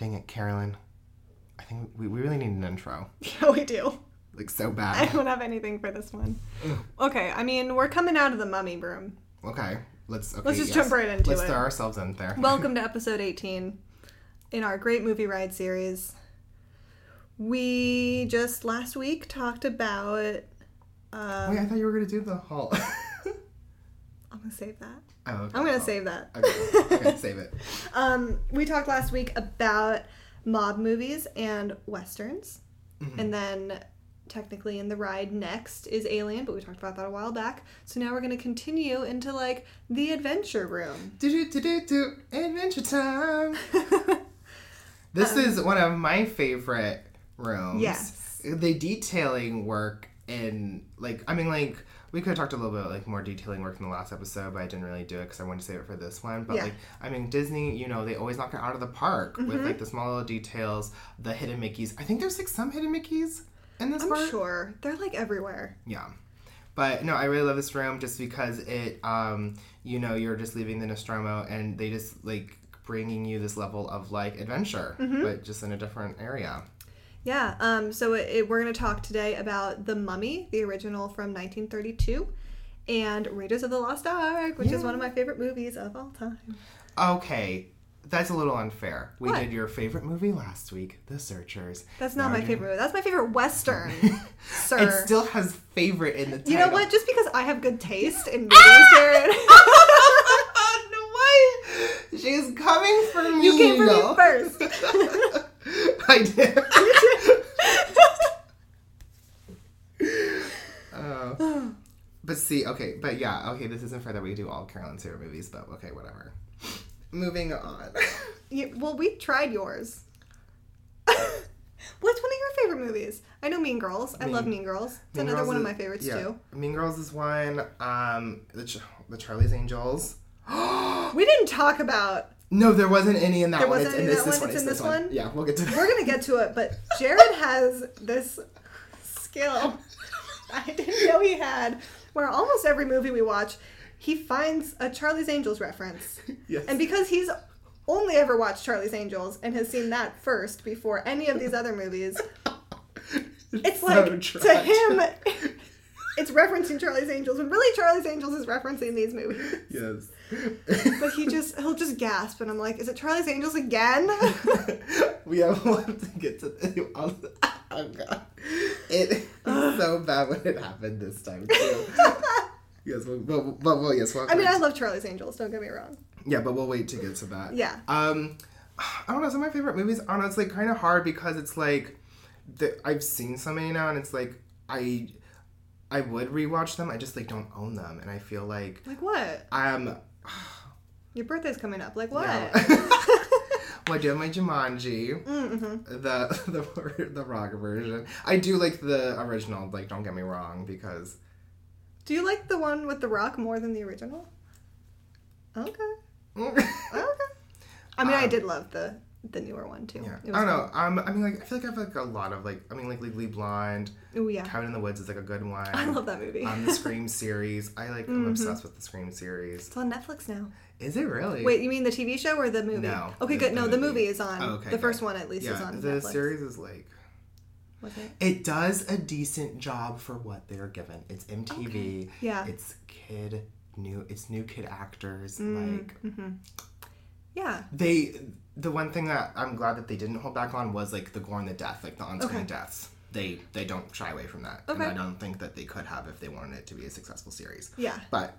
Dang it, Carolyn. I think we, we really need an intro. Yeah, we do. Like so bad. I don't have anything for this one. Okay, I mean, we're coming out of the mummy room. Okay. Let's okay, Let's just yes. jump right into it. Let's it. throw ourselves in there. Welcome to episode 18 in our great movie ride series. We just last week talked about. Um, Wait, I thought you were gonna do the whole. I'm gonna save that. Oh, okay. I'm gonna Oh, save that. Okay. okay, save it. Um, we talked last week about mob movies and westerns, Mm-hmm. and then technically in the ride next is Alien, but we talked about that a while back. So now we're gonna continue into like the adventure room. Do do do do do adventure time. This is one of my favorite rooms. Yes. The detailing work in like I mean like we could have talked a little bit like more detailing work in the last episode, but I didn't really do it because I wanted to save it for this one. But Yeah. like I mean Disney, you know, they always knock it out of the park Mm-hmm. with like the small little details, the hidden Mickeys. I think there's like some hidden Mickeys in this I'm part. sure they're like everywhere. Yeah. But no, I really love this room just because it, um, you know, you're just leaving the Nostromo and they just like bringing you this level of like adventure, Mm-hmm. but just in a different area. Yeah. Um. So it, it- we're gonna talk today about the Mummy, the original from 1932, and Raiders of the Lost Ark, which is one of my favorite movies of all time. Okay, that's a little unfair. We What? did your favorite movie last week, The Searchers. That's not Now my you're- favorite movie. That's my favorite western, sir. It still has favorite in the title. You know what? Just because I have good taste in movies, Jared? She's coming for me. you came for me first. I did. Oh. But see, okay, but yeah, okay, this isn't fair that we do all Carolyn's favorite movies, but okay, whatever. Moving on. You- well, we tried yours. What's one of your favorite movies? I know Mean Girls. I love Mean Girls. It's Mean another Girls one of my favorites yeah. too. Mean Girls is one. Um, the, Ch- the Charlie's Angels. We didn't talk about. No, there wasn't any in that There one. wasn't It's in any in this, that this one? one. It's in this one? Yeah, we'll get to that. We're gonna get to it, but Jared has this skill I didn't know he had, where almost every movie we watch, he finds a Charlie's Angels reference, Yes. and because he's only ever watched Charlie's Angels and has seen that first before any of these other movies, it's so like to him. It's referencing Charlie's Angels, when really Charlie's Angels is referencing these movies. Yes. But he just he'll just gasp, and I'm like, "Is it Charlie's Angels again?" we have one to get to. The, oh god, it is so bad when it happened this time too. yes, but, but, but well, yes. Well, I mean, I love Charlie's Angels. Don't get me wrong. yeah, but we'll wait to get to that. Yeah. Um, I don't know. Some of my favorite movies. I don't know. It's like kind of hard because it's like the, I've seen so many now, and it's like I I would rewatch them. I just like don't own them, and I feel like Like what? I'm. Your birthday's coming up. Like what? well, I do have my Jumanji, Mm-hmm. the the the rock version. I do like the original. Like, don't get me wrong, because Do you like the one with the rock more than the original? Okay. Okay. I mean, I did love the the newer one too. Yeah, I don't know. Um, I mean, like, I feel like I have like a lot of like. I mean, like Legally Blonde, Oh yeah. Cabin in the Woods is like a good one. I love that movie. Um, the Scream series. I like. I'm Mhm. obsessed with the Scream series. it's on Netflix now. Is it really? Wait, you mean the TV show or the movie? No, Okay, good. the No, the movie. movie is on. Oh, okay, the good. first one at least is yeah, on the Netflix. series is like. It? It does a decent job for what they're given. It's MTV. Yeah. It's kid new. It's new kid actors. Mm. Like Mm-hmm. Yeah. they. The one thing that I'm glad that they didn't hold back on was like the gore and the death, like the on-screen Okay. deaths. They they don't shy away from that, and I don't think that they could have if they wanted it to be a successful series. Yeah. But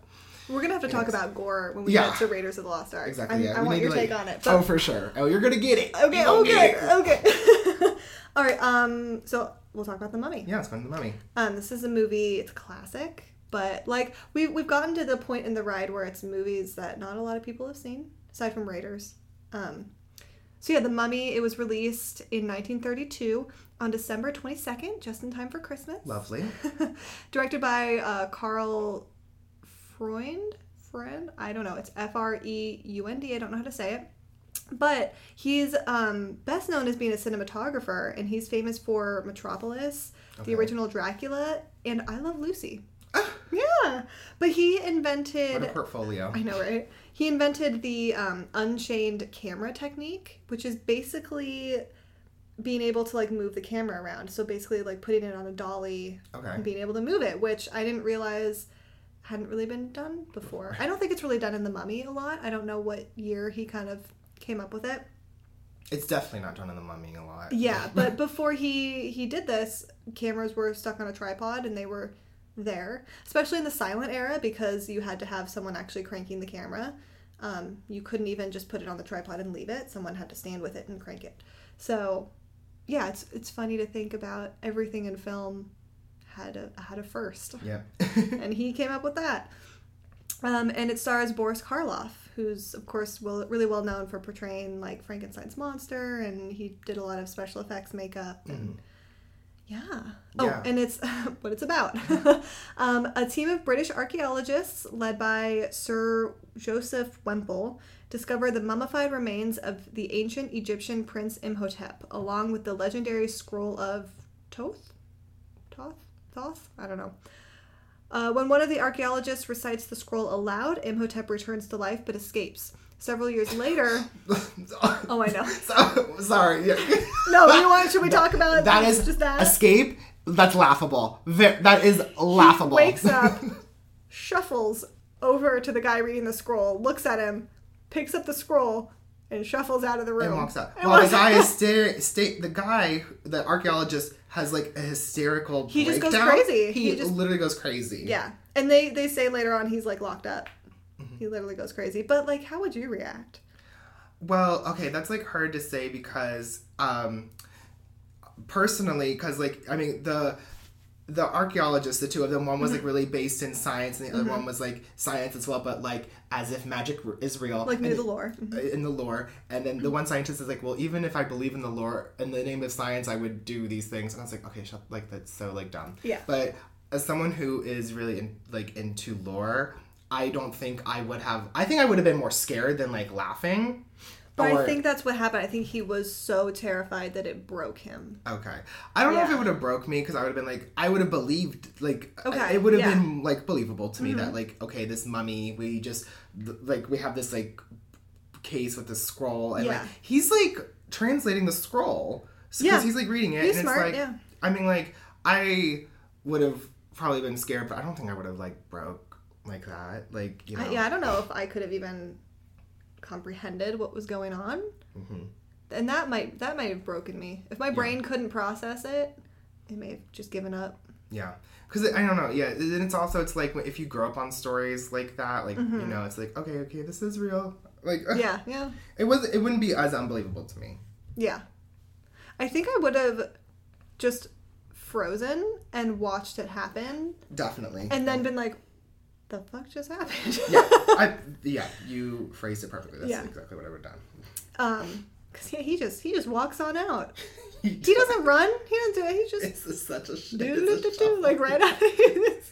We're gonna have to talk Yes. about gore when we Yeah. get to Raiders of the Lost Ark. exactly, yeah, I want your like- take on it. oh, for sure. Oh, you're gonna get it. okay. Okay. Okay. All right. Um. So we'll talk about the Mummy. Yeah, it's fun. The mummy. Um, this is a movie. It's a classic, but like we we've gotten to the point in the ride where it's movies that not a lot of people have seen, aside from Raiders. Um, so yeah, The Mummy. It was released in 1932 on December 22nd, just in time for Christmas. Lovely. Directed by uh, Carl Freund. Friend. I don't know. It's F R E U N D. I don't know how to say it. But he's um, best known as being a cinematographer, and he's famous for Metropolis, the original Dracula, and I Love Lucy. yeah, but he What a invented. portfolio. I know, right? He invented the um, unchained camera technique, which is basically being able to like move the camera around. So basically, like putting it on a dolly Okay. and being able to move it, which I didn't realize hadn't really been done before. I don't think it's really done in The Mummy a lot. I don't know what year he kind of came up with it. It's definitely not done in the mummy a lot. Yeah, but before he he did this, cameras were stuck on a tripod and they were there, especially in the silent era because you had to have someone actually cranking the camera. Um, you couldn't even just put it on the tripod and leave it. Someone had to stand with it and crank it. So, yeah, it's it's funny to think about everything in film had a had a first, Yeah. and he came up with that. Um, and it stars Boris Karloff, who's of course well, really well known for portraying like Frankenstein's monster, and he did a lot of special effects makeup. And yeah. Oh, Yeah. and it's what it's about. um, a team of British archaeologists led by Sir Joseph Whemple discover the mummified remains of the ancient Egyptian prince Imhotep, along with the legendary scroll of Toth? Toth? Thoth? I don't know. Uh, when one of the archaeologists recites the scroll aloud, Imhotep returns to life but escapes. Several years later, oh, I know. So, sorry. No, you want? Should we talk about That is just that? escape. That's laughable. That is laughable. wakes up, shuffles over to the guy reading the scroll, looks at him, picks up the scroll, and shuffles out of the room. and walks out. And Well, the walks guy out. is stare. State the guy, the archaeologist, has like a hysterical. He just goes crazy. He, He just- literally goes crazy. Yeah, and they they say later on he's like locked up. Mm-hmm. He literally goes crazy. But like, how would you react? Well, okay, that's like hard to say because um personally cuz like I mean the the archaeologists, the two of them, one was Mm-hmm. like really based in science, and the other one was like science as well, but like as if magic is real, Like knew the lore. uh, in the lore. And then the one scientist is like, well, even if I believe in the lore, in the name of science, I would do these things. And I was like, okay, shut, like that's so like dumb. Yeah. But as someone who is really in, like into lore, I don't think I would have. I think I would have been more scared than like laughing. But Or- I think that's what happened. I think he was so terrified that it broke him. Okay. I don't know if it would have broke me because I would have been like, I would have believed, like, Okay, it would have yeah. Mm-hmm. been like believable to me that like, okay, this mummy, we just th- like we have this like case with the scroll, and Yeah. like he's like translating the scroll because Yeah. he's like reading it. He's and smart, it's like, yeah. I mean, like I would have probably been scared, but I don't think I would have like broke like that. Like, you know, I, yeah, I don't know if I could have even comprehended what was going on. Mhm. And that might that might have broken me. If my brain couldn't process it, it may have just given up. Yeah, because I don't know. Yeah, and it's also it's like if you grow up on stories like that, like Mm-hmm. you know, it's like okay, okay, this is real. Like Yeah, yeah. it was. It wouldn't be as unbelievable to me. Yeah. I think I would have just frozen and watched it happen Definitely. and then been like, the fuck just happened? yeah, I, yeah, you phrased it perfectly. That's Yeah. exactly what I would have done. um, cause yeah, he just he just walks on out. he He doesn't run. He doesn't do it. He just It's such a sh- do it's do a do do like right out of his,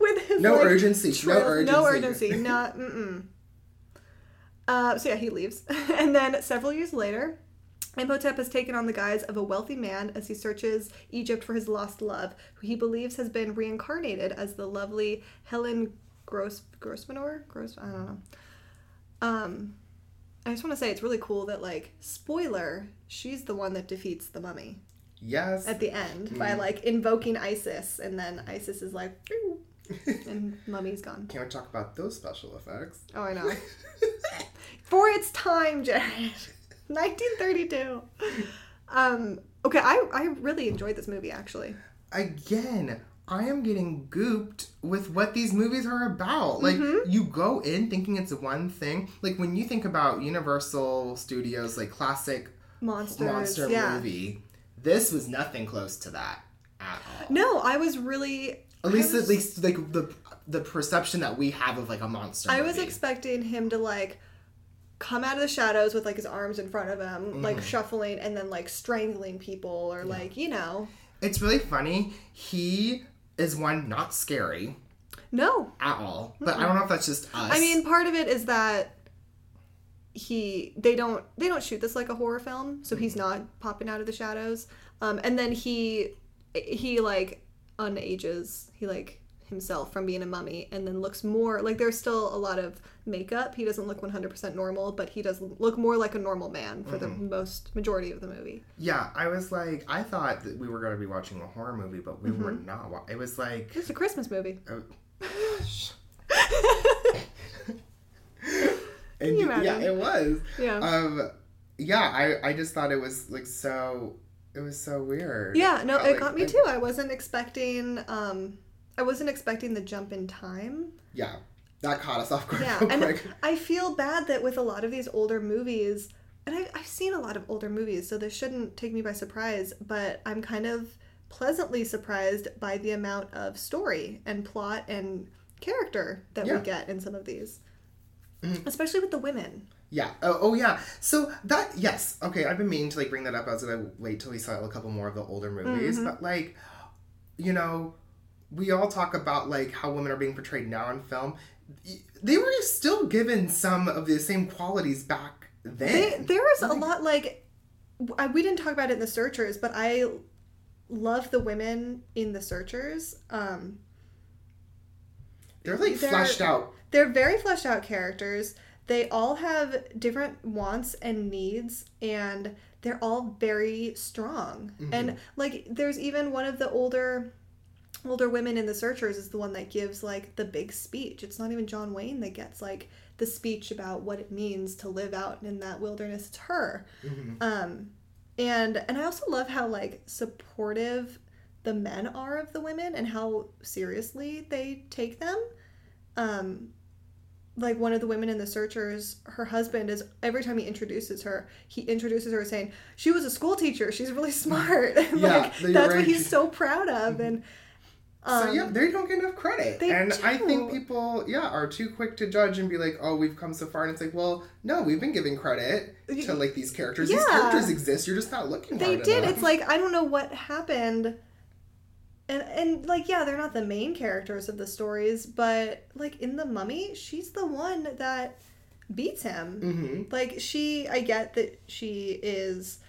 with his No like, urgency. trail- No urgency. No urgency. Not. Mm-mm. Uh, so yeah, he leaves, and then several years later, Imhotep has taken on the guise of a wealthy man as he searches Egypt for his lost love, who he believes has been reincarnated as the lovely Helen Gross Grossmanor. Gross. I don't know. Um, I just want to say it's really cool that like spoiler, she's the one that defeats the mummy Yes. at the end by like invoking Isis, and then Isis is like, and mummy's gone. Can't we talk about those special effects? Oh, I know. For its time, Jared. 1932. Um, okay, I, I really enjoyed this movie actually. Again, I am getting gooped with what these movies are about. Like Mm-hmm. you go in thinking it's one thing. Like when you think about Universal Studios, like classic Monsters. monster yeah. movie, this was nothing close to that at all. No, I was really. At least, was, at least, like the the perception that we have of like a monster. I was expecting him to like come out of the shadows with like his arms in front of him, Mm-hmm. like shuffling and then like strangling people or like you know. It's really funny. He is one not scary No, at all, but I don't know if that's just us. I mean, part of it is that he they don't they don't shoot this like a horror film, so he's not popping out of the shadows. Um, and then he he like unages. He like himself from being a mummy and then looks more like there's still a lot of makeup. He doesn't look 100% normal, but he does look more like a normal man for the most majority of the movie. Yeah, I was like, I thought that we were going to be watching a horror movie, but we were not. wa- It was like. It's a Christmas movie. uh, and Can you yeah, it was. Yeah. Um, yeah, I I just thought it was like so. It was so weird. Yeah, no, it like, got me I- too. I wasn't expecting um I wasn't expecting the jump in time. Yeah, that caught us off guard Yeah, real and quick. I feel bad that with a lot of these older movies, and I, I've seen a lot of older movies, so this shouldn't take me by surprise, but I'm kind of pleasantly surprised by the amount of story and plot and character that Yeah. we get in some of these. Mm-hmm. Especially with the women. Yeah. Oh, oh, yeah. So that yes. Okay, I've been meaning to like bring that up. I was gonna wait till we saw a couple more of the older movies, Mm-hmm. but like, you know, we all talk about like how women are being portrayed now in film. They were still given some of the same qualities back They, then. there was a lot like I, we didn't talk about it in the searchers, but I love the women in the searchers. Um, They're like they're- fleshed out. they're very fleshed out characters. They all have different wants and needs, and they're all very strong. And like, there's even one of the older older women in the searchers is the one that gives like the big speech. It's not even John Wayne that gets like the speech about what it means to live out in that wilderness. It's her. Um, and and I also love how like supportive the men are of the women and how seriously they take them. Um, like one of the women in the searchers, her husband is every time he introduces her, he introduces her saying she was a school teacher. She's really smart. Yeah, like that's what he's so proud of. And um, so yeah, they don't get enough credit, and I think people, yeah, are too quick to judge and be like, "Oh, we've come so far," and it's like, well, no, we've been giving credit to like these characters. These characters exist. You're just not looking. they did. enough. It's like I don't know what happened. And and like yeah, they're not the main characters of the stories, but like in the Mummy, she's the one that beats him. Mhm. Like she, I get that she is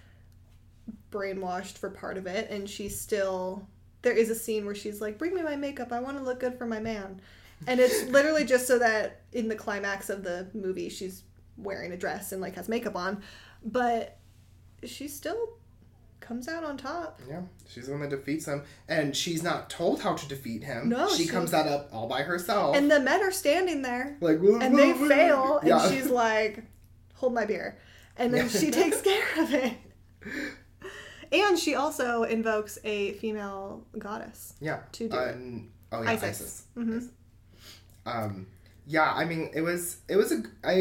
brainwashed for part of it, and she's still. There is a scene where she's like, "Bring me my makeup. I want to look good for my man," and it's literally just so that in the climax of the movie, she's wearing a dress and like has makeup on, but she still comes out on top. Yeah, she's the one that defeats him, and she's not told how to defeat him. No, she, she- comes out up all by herself. And the men are standing there, like, and they fail, and she's like, "Hold my beer," and then she takes care of it. And she also invokes a female goddess. yeah. to do n- Oh yeah, Isis. Isis. Mhm. Isis. Um, yeah. I mean, it was it was a I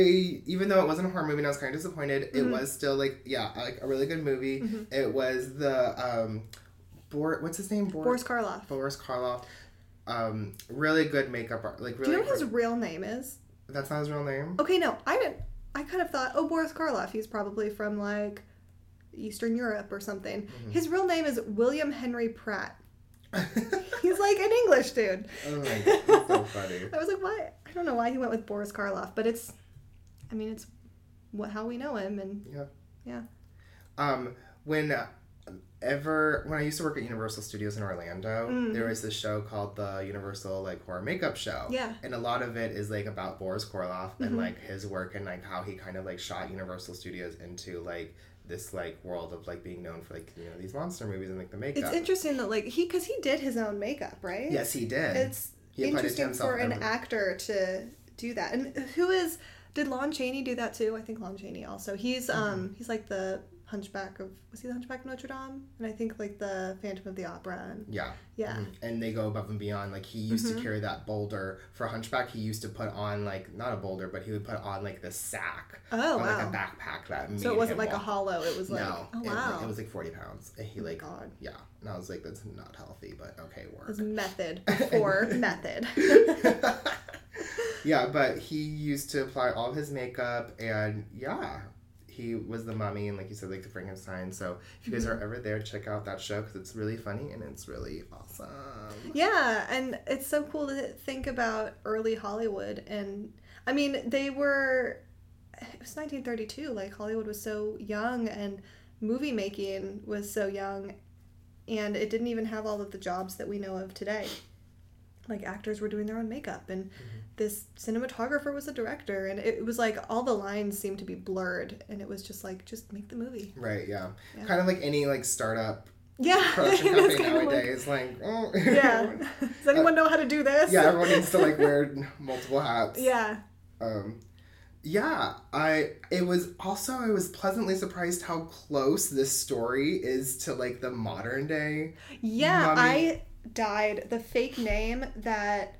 even though it wasn't a horror movie, and I was kind of disappointed. Mm-hmm. It was still like yeah, like a really good movie. It was the um, Bor what's his name? Bor- Boris Karloff. Boris Karloff. Um, really good makeup art. Like Do you know what his real name is? That's not his real name. Okay, no, I didn't. I kind of thought, oh, Boris Karloff. He's probably from like Eastern Europe or something. Mm-hmm. His real name is William Henry Pratt. He's like an English dude. oh my god, so funny. I was like, why? I don't know why he went with Boris Karloff, but it's, I mean, it's what how we know him, and Yeah. yeah. Um, when uh, ever when I used to work at Universal Studios in Orlando, Mm. there was this show called the Universal like horror makeup show. Yeah. And a lot of it is like about Boris Karloff Mm-hmm. and like his work and like how he kind of like shot Universal Studios into like this like world of like being known for like you know these monster movies and like the makeup. It's interesting that like he because he did his own makeup, right? yes, he did. It's He applied it interesting for an every- actor to do that. And who is did Lon Chaney do that too? I think Lon Chaney also. He's Mm-hmm. um he's like the Hunchback of was he the Hunchback of Notre Dame? And I think like the Phantom of the Opera and yeah. yeah. Mhm. And they go above and beyond. Like he used Mm-hmm. to carry that boulder for Hunchback. He used to put on like not a boulder, but he would put on like this sack Oh or wow. like a backpack that made so it wasn't like a hollow, it was like no, oh it, wow. it was like forty pounds. And he like God. yeah, and I was like, that's not healthy, but okay, It work. was method for method. yeah, but he used to apply all of his makeup, and yeah, he was the mummy, and like you said, like the Frankenstein. So if you guys Mm-hmm. are ever there, check out that show because it's really funny and it's really awesome. Yeah, and it's so cool to think about early Hollywood. And I mean, they were, it was 1932. Like, Hollywood was so young, and movie making was so young, and it didn't even have all of the jobs that we know of today. like actors were doing their own makeup and Mm-hmm. This cinematographer was a director and it was like all the lines seemed to be blurred and it was just like just make the movie Right, yeah. Yeah. Kind of like any like startup yeah production company of like- Like, oh. yeah does anyone know how to do this yeah, everyone needs to like wear multiple hats. yeah Um, yeah, I. It was also I was pleasantly surprised how close this story is to like the modern day. Yeah. I died. The fake name that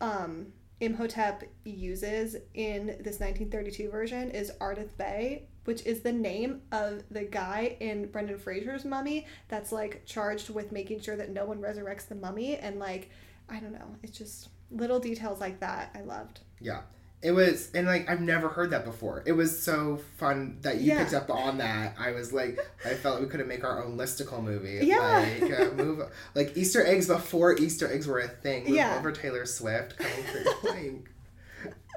um, Imhotep uses in this 1932 version is Ardith Bey, which is the name of the guy in Brendan Fraser's Mummy that's like charged with making sure that no one resurrects the mummy. And like, I don't know, it's just little details like that I loved. Yeah. It was, and like I've never heard that before. It was so fun that you Yeah. picked up on that. I was like, I felt we could have make our own listicle movie. Yeah. like uh, move like Easter eggs before Easter eggs were a thing. Move Yeah. over Taylor Swift coming through. like,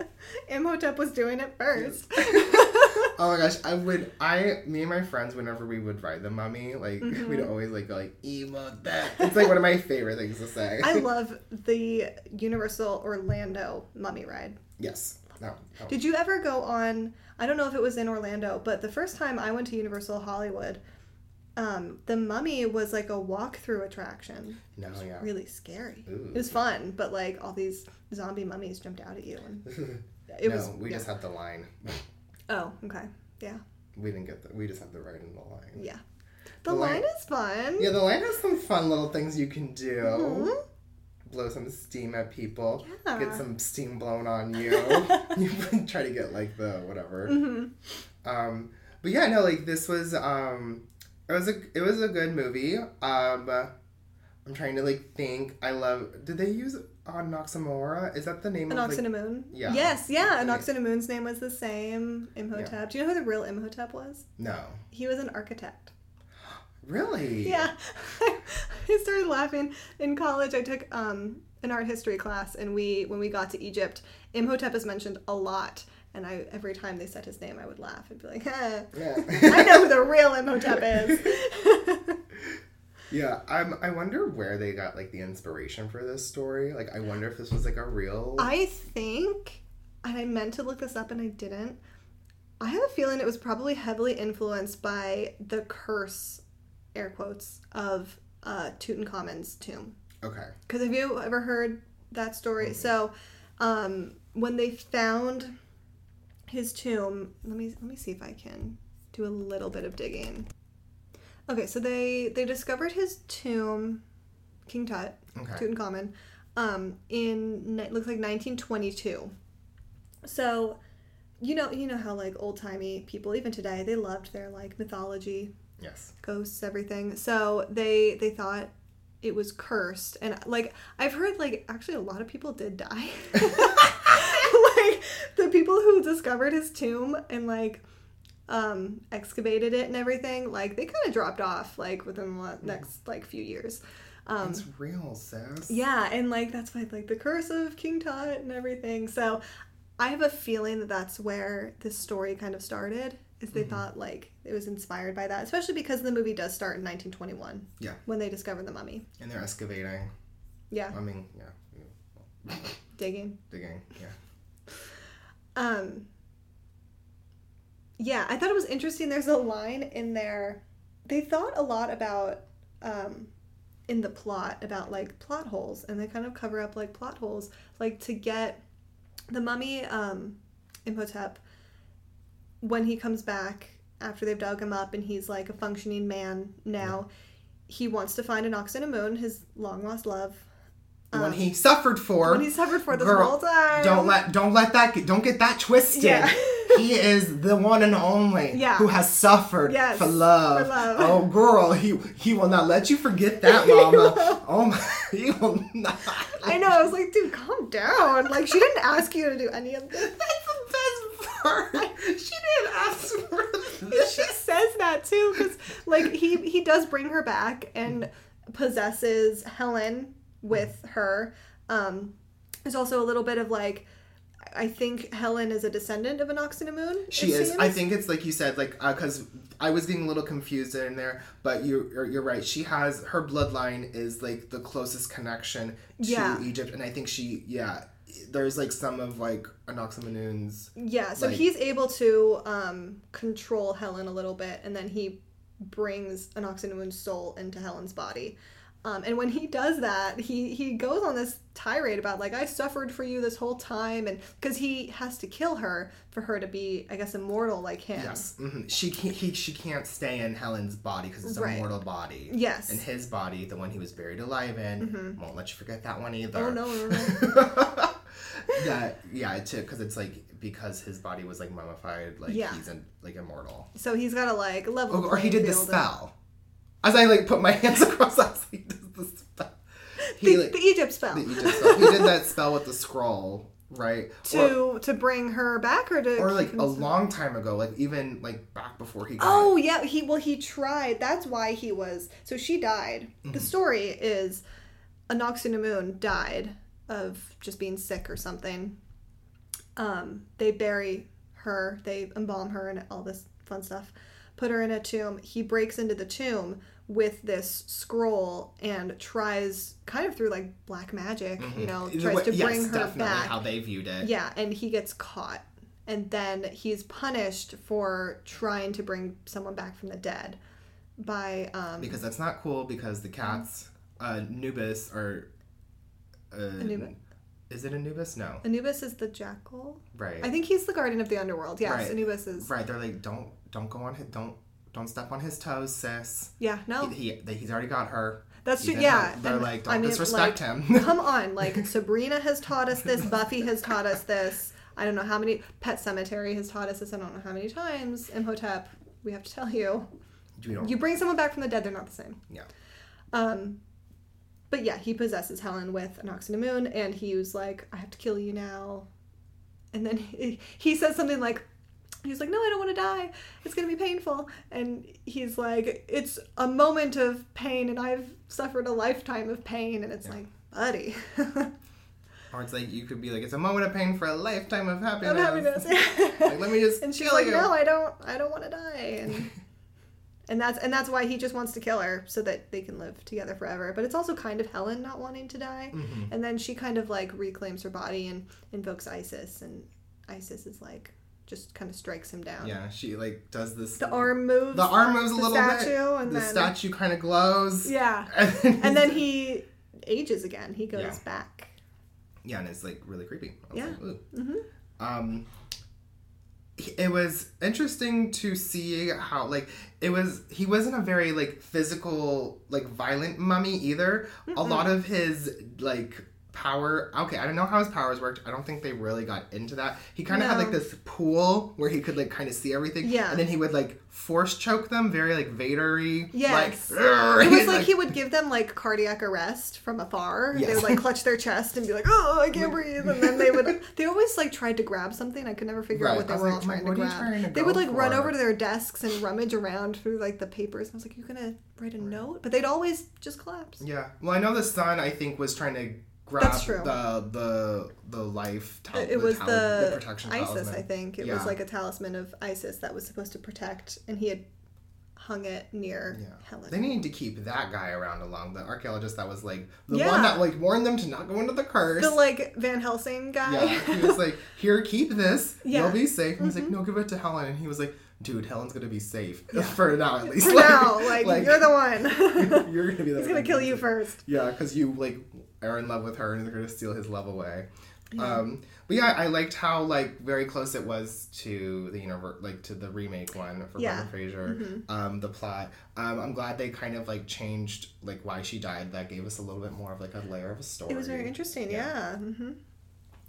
Imhotep was doing it first. oh my gosh, I would. I me and my friends, whenever we would ride the mummy, like Mm-hmm. we'd always like go like emo that. It's like one of my favorite things to say. I love the Universal Orlando mummy ride. yes. No. no. Did you ever go on? I don't know if it was in Orlando, but the first time I went to Universal Hollywood, um, the Mummy was like a walkthrough attraction. no. Yeah. Really scary. Ooh. It was fun, but like all these zombie mummies jumped out at you, and it no, was. we yeah. just had the line. Oh, okay. Yeah, We didn't get the. We just had the ride in the line. yeah. The, The line, line- is fun. Yeah, the line has some fun little things you can do. Mhm. Blow some steam at people. Yeah. Get some steam blown on you. you try to get like the whatever. hmm Um, but yeah, no, like this was um, it was a it was a good movie. Um, I'm trying to like think. I love. Did they use Anoximora? Is that the name of like? Anoxinamoon. Yeah. Yes, yeah. Anoxinamoon's name was the same. Imhotep. Do you know who the real Imhotep was? No, He was an architect. Really. Yeah. I started laughing in college. I took um, an art history class, and we when we got to Egypt, Imhotep is mentioned a lot. And I every time they said his name, I would laugh. I'd be like, eh, Yeah. I know who the real Imhotep is. Yeah, I'm. I wonder where they got like the inspiration for this story. Like, I wonder if this was like a real. I think, and I meant to look this up and I didn't. I have a feeling it was probably heavily influenced by the curse, air quotes, of uh, Tutankhamun's tomb. okay. Because have you ever heard that story? So, um, when they found his tomb, let me let me see if I can do a little bit of digging. Okay, so they they discovered his tomb, King Tut, Okay. Tutankhamun, um, in looks like 1922. So, you know you know how like old timey people even today they loved their like mythology Yes. ghosts everything so they they thought it was cursed and like i've heard like actually a lot of people did die like the people who discovered his tomb and like um excavated it and everything like they kind of dropped off like within the next like few years um it's real, sis. yeah, and like that's why like the curse of King Tut and everything. So I have a feeling that that's where this story kind of started. Is they thought like it was inspired by that, especially because the movie does start in 1921 Yeah. when they discover the mummy. And they're excavating. Yeah, I mean, yeah. digging. Digging. Yeah. Um. Yeah, I thought it was interesting. There's a line in there. They thought a lot about um, in the plot about like plot holes, and they kind of cover up like plot holes, like to get the mummy um, Imhotep when he comes back after they've dug him up and he's like a functioning man now. He wants to find an ox and a moon, his long lost love. Um, he suffered for. when he suffered for this Girl, whole time. Don't let don't let that get, don't get that twisted. Yeah. he is the one and only Yeah. who has suffered Yes, for love. for love. Oh girl, he he will not let you forget that, mama. oh my, he will not. I know. I was like, dude, calm down. Like, she didn't ask you to do any of this. That's the best She didn't ask for this. She says that too, because like he he does bring her back and possesses Helen with her. Um, there's also a little bit of like, I think Helen is a descendant of an Inoxinamun. She is. I think it's like you said, like because I was getting a little confused in there, but you you're, you're right. She has her bloodline is like the closest connection to Yeah. Egypt, and I think she yeah. There's like some of like Inoxamunun's. Yeah, so like- he's able to um, control Helen a little bit, and then he brings Inoxinamun's soul into Helen's body. Um, and when he does that, he he goes on this tirade about like I suffered for you this whole time, and because he has to kill her for her to be, I guess, immortal like him. Yes, hmm she can't. He, she can't stay in Helen's body because it's a Right. mortal body. Yes. And his body, the one he was buried alive in, won't let you forget that one either. Oh no, no, no. yeah, yeah, it took because it's like because his body was like mummified, like Yeah. he's in, like immortal. so he's got to like level. Or, or he did the playing field and- spell. As I like put my hands across, I was like, he does the spell. He The, like the Egypt spell the Egypt spell. He did that spell with the scroll, right? Or, to to bring her back, or to or keep like him a long time ago, like even like back before he got Oh yeah, he well he tried. That's why he was. So she died. Mm-hmm. The story is, Inoxinamun died of just being sick or something. Um, they bury her. They embalm her and all this fun stuff. Put her in a tomb. He breaks into the tomb with this scroll and tries, kind of through like black magic, you know, tries way- to yes, bring her definitely back. how they viewed it. Yeah, and he gets caught. And then he's punished for trying to bring someone back from the dead by um because that's not cool because the cats uh Anubis or uh, Anubis? is it Anubis? No. Anubis is the jackal. Right. I think he's the guardian of the underworld. Yes, Right. Anubis is right. They're like don't don't go on his don't don't step on his toes, sis. Yeah, no. He, he he's already got her. That's true. Yeah. They're and, like don't I mean, disrespect like, him. come on, like Sabrina has taught us this, Buffy has taught us this. I don't know how many Pet Sematary has taught us this. I don't know how many times. Imhotep, we have to tell you. You bring someone back from the dead, they're not the same. yeah. Um, but yeah, he possesses Helen with Inoxinamun, and he was like, "I have to kill you now." And then he, he says something like, "He's like, no, I don't want to die. It's gonna be painful." And he's like, "It's a moment of pain, and I've suffered a lifetime of pain." And it's like, buddy, Or it's like you could be like it's a moment of pain for a lifetime of happiness. I'm happiness. Like let me just and she's like, you. "No, I don't. I don't want to die." And and that's and that's why he just wants to kill her so that they can live together forever. But it's also kind of Helen not wanting to die. Mm-hmm. And then she kind of like reclaims her body and invokes Isis, and Isis is like just kind of strikes him down. Yeah, she like does this. The arm moves. The arm moves a the little statue, bit. and the then statue kind of glows. yeah, And then, and then he ages again. He goes Yeah. back. Yeah, and it's like really creepy. Yeah. like, ooh. hmm Um, it was interesting to see how like it was. He wasn't a very like physical like violent mummy either. A lot of his like power. Okay, I don't know how his powers worked. I don't think they really got into that. He kind of had like this pool where he could like kind of see everything. Yeah. and then he would like force choke them, very like Vadery. Yes. like, It was like he would give them like cardiac arrest from afar. yes. They would like clutch their chest and be like, "Oh, I can't breathe," and then they would. They always like tried to grab something. I could never figure Right. out what they were like, all trying to grab. trying to they would like run over to their desks and rummage around through like the papers. And I was like, you're gonna write a note?" But they'd always just collapse. Yeah. Well, I know the son. I think was trying to grab That's true. the the the life. Tal- It was tal- the, protection Isis, talisman. I think. It Yeah. was like a talisman of Isis that was supposed to protect, and he had hung it near Yeah. Helen. They need to keep that guy around along. The archaeologist that was like the Yeah. one that like warned them to not go into the curse. the like Van Helsing guy. yeah. He was like, "Here, keep this. Yeah. Mm-hmm. You'll be safe." And he's like, "No, give it to Helen." And he was like, "Dude, Helen's gonna be safe Yeah. for now at least." For now, like, you're the one. you're gonna be the He's gonna kill you first. Yeah, because you like are in love with her and they're gonna steal his love away. Um, but yeah, I liked how like very close it was to the universe, like to the remake one for Yeah. Brendan Fraser. Um, the plot. Um, I'm glad they kind of like changed like why she died. That gave us a little bit more of like a layer of a story. It was very interesting. Yeah. hmm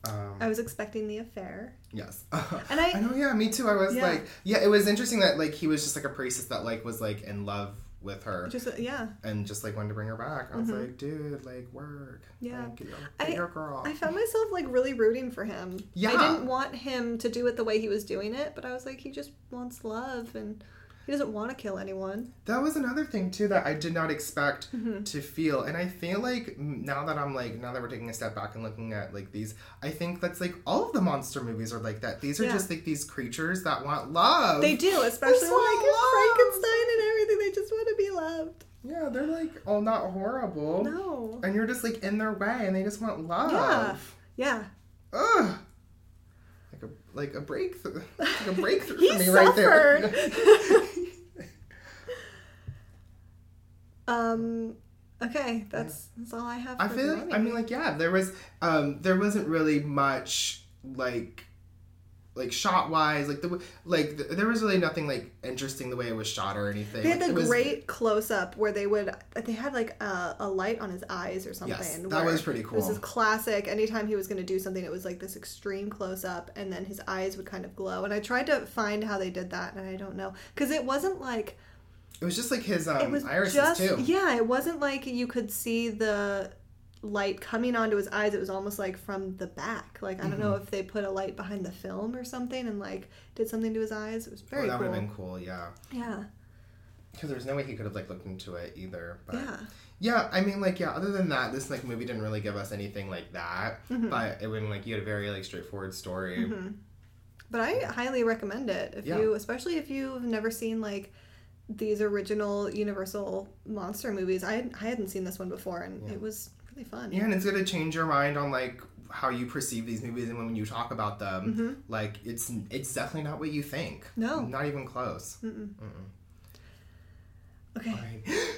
Um, I was expecting the affair, yes. and I, I know. Yeah, me too. I was Yeah. like, yeah, it was interesting that like he was just like a priestess that like was like in love with her just yeah, and just like wanted to bring her back. I was like, dude, like work. Mm-hmm. Yeah. Like, get your, I- your girl. I found myself like really rooting for him. Yeah. I didn't want him to do it the way he was doing it, but I was like, he just wants love, and He doesn't want to kill anyone. That was another thing too that I did not expect Mm-hmm. to feel, and I feel like now that I'm like now that we're taking a step back and looking at like these, I think that's like all of the monster movies are like that. These are Yeah. just like these creatures that want love. They do, especially like love. Frankenstein and everything. They just want to be loved. Yeah, they're like all not horrible. No. And you're just like in their way, and they just want love. Yeah. Yeah. Ugh. Like a like a breakthrough, like a breakthrough for me right there. suffered. Um. Okay, that's that's all I have. For I feel like I mean like yeah, there was um there wasn't really much like like shot wise like the like th- there was really nothing like interesting the way it was shot or anything. They had Like, the it was- great close up where they would they had like a, a light on his eyes or something. Yes, that was pretty cool. this is classic. Anytime he was going to do something, it was like this extreme close up, and then his eyes would kind of glow. And I tried to find how they did that, and I don't know because it wasn't like It was just like his um it was irises just too. yeah. It wasn't like you could see the light coming onto his eyes. It was almost like from the back. Like I don't know Mm-hmm. if they put a light behind the film or something and like did something to his eyes. It was Oh, very that would have been cool, yeah. Yeah, Because there's no way he could have like looked into it either. But yeah. Yeah, I mean, like, yeah. Other than that, this like movie didn't really give us anything like that. Mm-hmm. But it went like you had a very like straightforward story. But I highly recommend it if Yeah. you, especially if you've never seen like these original Universal monster movies. I I hadn't seen this one before, and it was really fun. Yeah, and it's gonna change your mind on like how you perceive these movies and when you talk about them. Like, it's it's definitely not what you think. Mm-hmm. No. not even close. Okay. Right.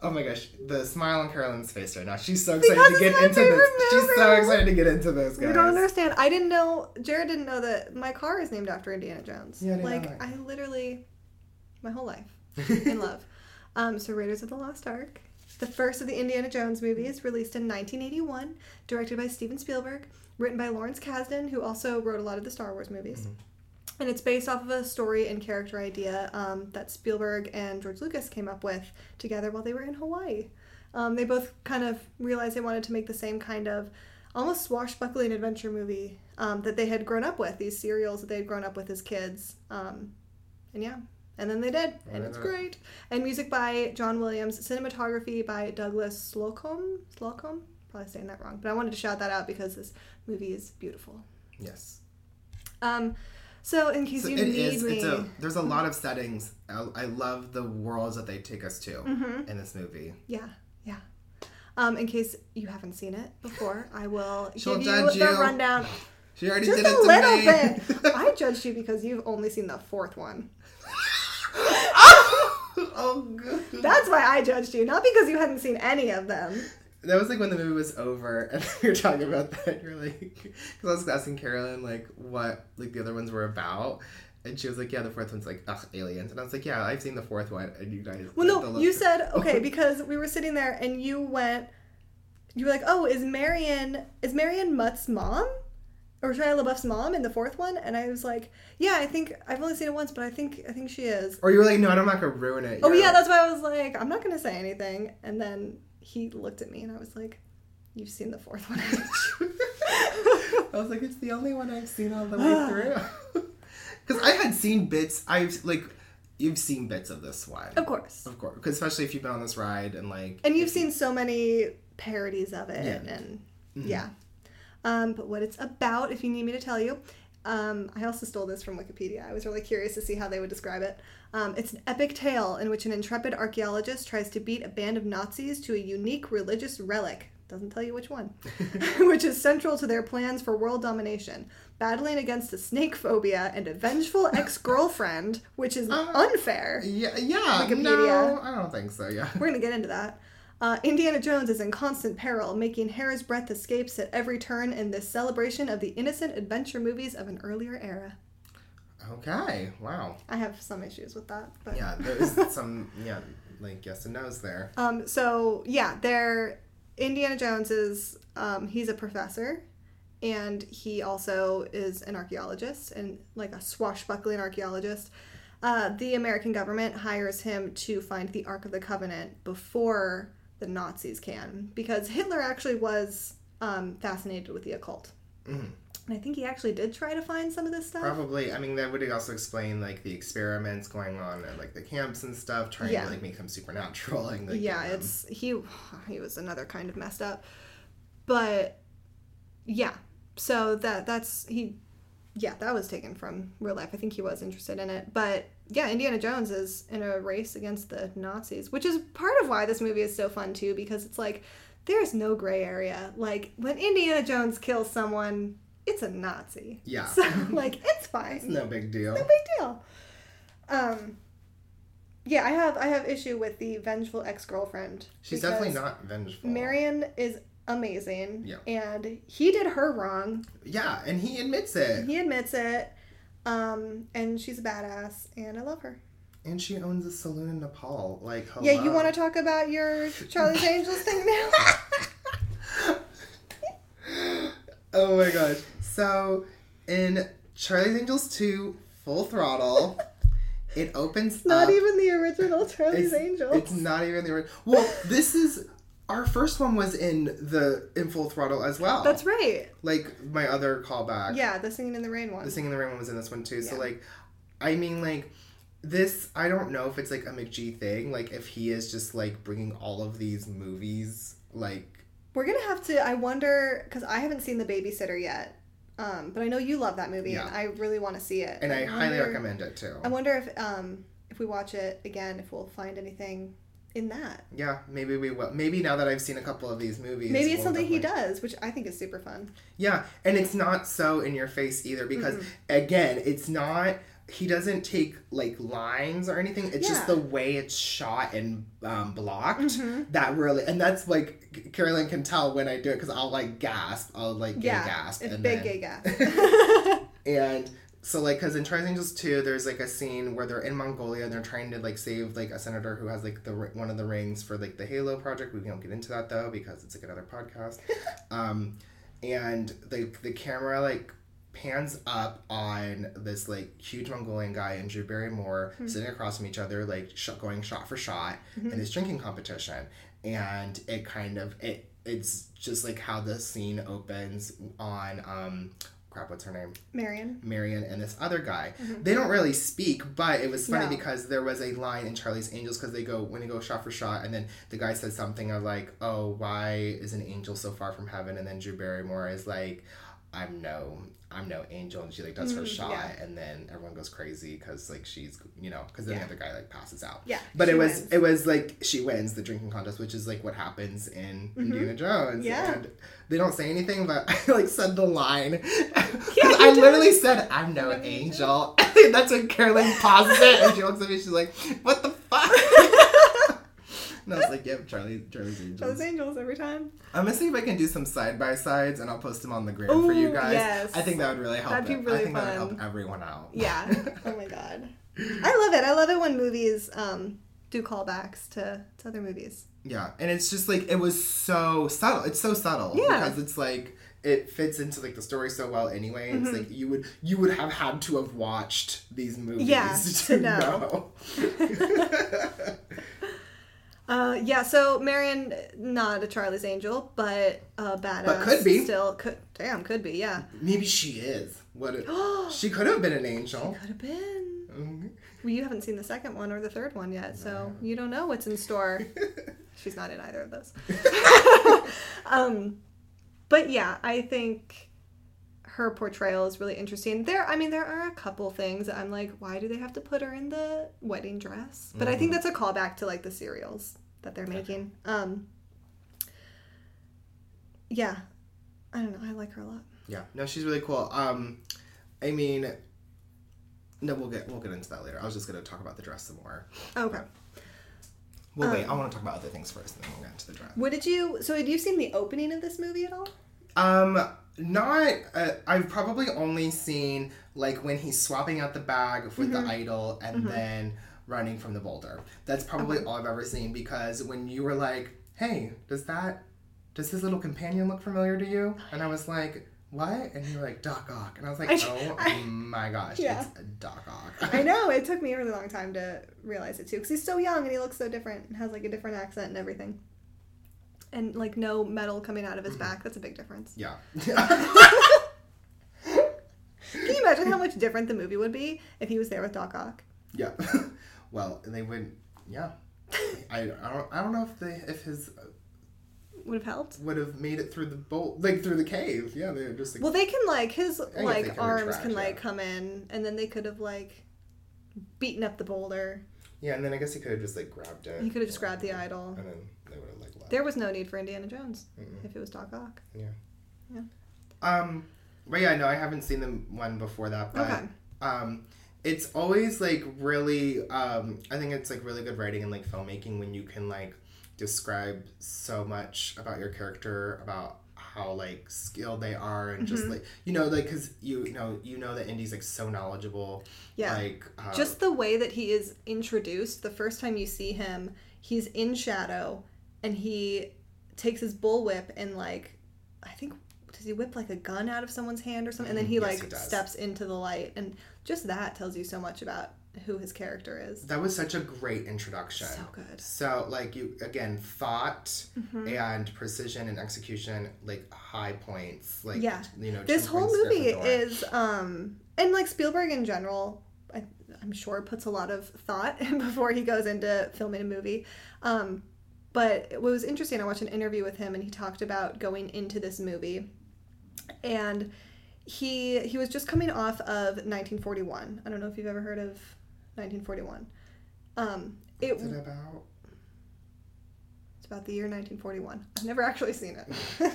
Oh my gosh, the smile on Carolyn's face right now. She's so excited Because to get into this. She's so excited to get into this, guys. You don't understand. I didn't know. Jared didn't know that my car is named after Indiana Jones. Yeah, I like. I literally, my whole life, in love. Um, so Raiders of the Lost Ark, the first of the Indiana Jones movies, released in 1981, directed by Steven Spielberg, written by Lawrence Kasdan, who also wrote a lot of the Star Wars movies. Mm-hmm. And it's based off of a story and character idea um, that Spielberg and George Lucas came up with together while they were in Hawaii. Um, they both kind of realized they wanted to make the same kind of almost swashbuckling adventure movie um, that they had grown up with, these serials that they had grown up with as kids. Um, and yeah, and then they did, and it's great. And music by John Williams, cinematography by Douglas Slocombe. Slocombe? Probably saying that wrong, but I wanted to shout that out because this movie is beautiful. Yes. Um, so in case So you it need is. me, It's a. There's a lot of settings. I, I love the worlds that they take us to Mm-hmm. in this movie. Yeah, yeah. Um, in case you haven't seen it before, I will give you judge the rundown. She already Just did it a little me. bit. I judged you because you've only seen the fourth one. oh god. That's why I judged you, not because you hadn't seen any of them. That was like when the movie was over, and we were talking about that. You're like, because I was asking Carolyn like what like the other ones were about, and she was like, "Yeah, the fourth one's like ugh aliens," and I was like, "Yeah, I've seen the fourth one," and you guys. Well, no, you said okay because we were sitting there and you went. You were like, "Oh, is Marion is Marion Mutt's mom, or Shia LaBeouf's mom in the fourth one?" And I was like, "Yeah, I think I've only seen it once, but I think I think she is." Or you were like, "No, I'm not gonna ruin it." Oh yeah, that's why I was like, I'm not gonna say anything. And then he looked at me and I was like, You've seen the fourth one. I was like, it's the only one I've seen all the way ah. through. Because I had seen bits. I've like, you've seen bits of this one, of course. of course. Because especially if you've been on this ride and like, And you've seen so many parodies of it Yeah. and mm-hmm. yeah. Um, but what it's about, if you need me to tell you, um, I also stole this from Wikipedia. I was really curious to see how they would describe it. Um, it's an epic tale in which an intrepid archaeologist tries to beat a band of Nazis to a unique religious relic. Doesn't tell you which one, which is central to their plans for world domination. Battling against a snake phobia and a vengeful ex girlfriend, which is unfair. yeah, yeah, Wikipedia. no, I don't think so. Yeah. We're going to get into that. Uh, Indiana Jones is in constant peril, making hair's breadth escapes at every turn in this celebration of the innocent adventure movies of an earlier era. Okay. Wow. I have some issues with that, but Yeah, there's some yeah, like yes and no's there. um, so yeah, they're Indiana Jones is um, he's a professor, and he also is an archaeologist and like a swashbuckling archaeologist. Uh, the American government hires him to find the Ark of the Covenant before the Nazis can, because Hitler actually was um, fascinated with the occult. Mhm. And I think he actually did try to find some of this stuff. Probably. I mean, that would also explain like the experiments going on at like the camps and stuff, trying Yeah. to like make them supernatural and like yeah, um, it's he he was another kind of messed up. But yeah. So that that's he yeah, that was taken from real life. I think he was interested in it. But yeah, Indiana Jones is in a race against the Nazis, which is part of why this movie is so fun too because it's like there's no gray area. Like when Indiana Jones kills someone, it's a Nazi. Yeah. So like it's fine. it's no big deal. No big deal. Um, yeah, I have I have issue with the vengeful ex girlfriend. She's definitely not vengeful. Marion is amazing. Yeah. And he did her wrong. Yeah, and he admits it. He admits it. Um, and she's a badass, and I love her. And she owns a saloon in Nepal. Like, hello. Yeah, you want to talk about your Charlie's Angels thing now? Oh my gosh. So, in Charlie's Angels 2 Full Throttle, it opens Not up. even the original Charlie's it's, Angels. It's not even the original. Well, this is. Our first one was in the in Full Throttle as well. That's right. like my other callback. Yeah, the Singing in the Rain one. The Singing in the Rain one was in this one too. So like, I mean like, this I don't know if it's like a McG thing. Like if he is just like bringing all of these movies like We're gonna have to. I wonder because I haven't seen the Babysitter yet, um, but I know you love that movie, and Yeah. I really want to see it. and I, highly wonder- recommend it too. I wonder if um, if we watch it again, if we'll find anything in that. Yeah, maybe we will. Maybe now that I've seen a couple of these movies, Maybe it's we'll something he does, which I think is super fun. Yeah, and it's not so in your face either because again, it's not. He doesn't take like lines or anything. It's just the way it's shot and um, blocked Mhm. that really, and that's like Carolyn can tell when I do it because I'll like gasp. I'll like gay yeah, gasp. it's and big then- gay gas. And so like, cause in Charlie's Angels two, there's like a scene where they're in Mongolia and they're trying to like save like a senator who has like the one of the rings for like the Halo project. We don't get into that though because it's like another podcast. um, and the the camera like pans up on this like huge Mongolian guy and Drew Barrymore sitting across from each other, like sh- going shot for shot in this drinking competition, and it kind of it it's just like how the scene opens on um crap what's her name Marion. Marion and this other guy. Mm-hmm. They don't really speak, but it was funny No. because there was a line in Charlie's Angels because they go when they go shot for shot, and then the guy says something of like, "Oh, why is an angel so far from heaven?" And then Drew Barrymore is like, "I'm no, I'm no angel," and she like does her Mm, shot, yeah. and then everyone goes crazy because like she's you know because then Yeah. the other guy like passes out. Yeah, But it was wins. it was like she wins the drinking contest, which is like what happens in Indiana Jones. Mm-hmm. Yeah. And they don't say anything, but I like said the line. Yeah, I did. literally said, I'm no an angel. That's when Carolyn pauses it and she looks at me, she's like, What the fuck? And I was like, Yep, Charlie Charlie's Angels. Charlie's Angels every time. I'm gonna see if I can do some side by sides and I'll post them on the gram for you guys. yes. I think that would really help. That'd be really I think that would fun. help everyone out. Yeah. oh my god. I love it. I love it when movies um, do callbacks to, to other movies. Yeah, and it's just like it was so subtle. It's so subtle Yeah. because it's like it fits into like the story so well anyway. It's Mm-hmm. like you would you would have had to have watched these movies Yeah, to, to know. know. Uh, yeah, so Marion, not a Charlie's Angel, but a badass. But could be. Still, could, damn, could be, yeah. Maybe she is. What? Could she could have been an angel. She could have been. Mm. Well, you haven't seen the second one or the third one yet, so you don't know what's in store. She's not in either of those. um, but yeah, I think her portrayal is really interesting. There, I mean, there are a couple things that I'm like, why do they have to put her in the wedding dress? But I think that's a callback to like the serials that they're making. Um, yeah, I don't know. I like her a lot. Yeah, no, she's really cool. Um, I mean, no, we'll get we'll get into that later. I was just gonna talk about the dress some more. Okay. Well, wait, Um, I want to talk about other things first, and then we'll get into the dress. What did you? So, had you seen the opening of this movie at all? Um, not. Uh, I've probably only seen like when he's swapping out the bag with Mm-hmm. the idol and then running from the boulder. That's probably all I've ever seen because when you were like, "Hey, does that does his little companion look familiar to you?" and I was like. What? And you were like Doc Ock, and I was like, I- "Oh I- my gosh, Yeah. it's Doc Ock." I know it took me a really long time to realize it too, because he's so young and he looks so different and has like a different accent and everything, and like no metal coming out of his back. That's a big difference. yeah. Can you imagine how much different the movie would be if he was there with Doc Ock? Yeah. well, and they would. Yeah. I, I don't I don't know if they if his uh, Would have helped. would have made it through the bolt like through the cave. Yeah, they were just like Well, they can like his like can arms retract, can like yeah. come in, and then they could have like beaten up the boulder. yeah, and then I guess he could have just like grabbed it. He could have just grabbed the idol. and then There was no need for Indiana Jones Mm-mm. if it was Doc Ock. Yeah. Yeah. Um, but yeah, no, I haven't seen the one before that, but Okay. um, it's always like really. Um, I think it's like really good writing and like filmmaking when you can like describe so much about your character about how like skilled they are and just Mhm. like you know like because you, you know you know that Indy's like so knowledgeable Yeah. like uh, Just the way that he is introduced, the first time you see him, he's in shadow and he takes his bullwhip and like I think does he whip like a gun out of someone's hand or something? And then he Yes, like he steps into the light and just that tells you so much about who his character is. that was such a great introduction So good. so like you again thought Mhm. and precision and execution like high points like Yeah. you know This whole movie is um and like Spielberg in general I, I'm sure puts a lot of thought before he goes into filming a movie. Um but what was interesting, I watched an interview with him and he talked about going into this movie and he he was just coming off of 1941. I don't know if you've ever heard of 1941. Um it, What's it about it's about the year 1941. I've never actually seen it.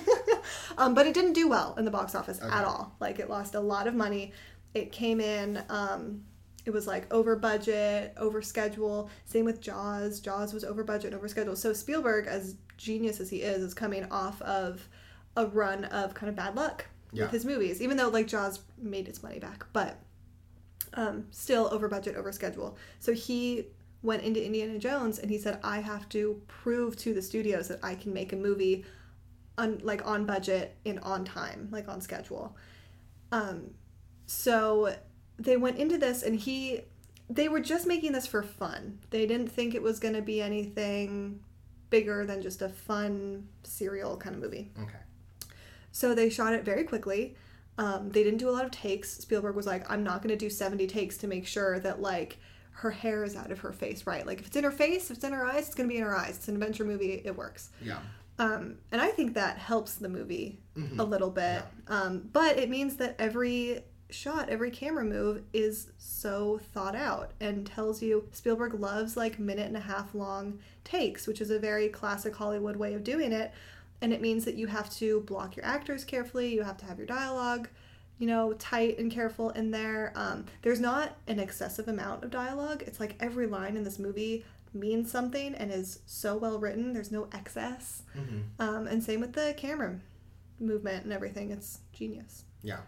um, but it didn't do well in the box office Okay. at all. Like, it lost a lot of money. It came in, um, it was like over budget, over schedule. Same with Jaws. Jaws was over budget and over schedule. So, Spielberg, as genius as he is, is coming off of a run of kind of bad luck Yeah. with his movies, even though like Jaws made its money back. But um, still over budget, over schedule. So he went into Indiana Jones and he said, I have to prove to the studios that I can make a movie on like on budget and on time, like on schedule. Um, so they went into this and he they were just making this for fun. They didn't think it was going to be anything bigger than just a fun serial kind of movie. okay So they shot it very quickly. Um, they didn't do a lot of takes. Spielberg was like, I'm not going to do 70 takes to make sure that, like, her hair is out of her face, right? Like, if it's in her face, if it's in her eyes, it's going to be in her eyes. It's an adventure movie, it works. yeah Um, and I think that helps the movie Mhm. a little bit. Um, but it means that every shot, every camera move is so thought out and tells you Spielberg loves like minute and a half long takes, which is a very classic Hollywood way of doing it. And it means that you have to block your actors carefully, you have to have your dialogue, you know, tight and careful in there. Um, there's not an excessive amount of dialogue. It's like every line in this movie means something and is so well written. There's no excess. hmm Um, and same with the camera movement and everything. It's genius. yeah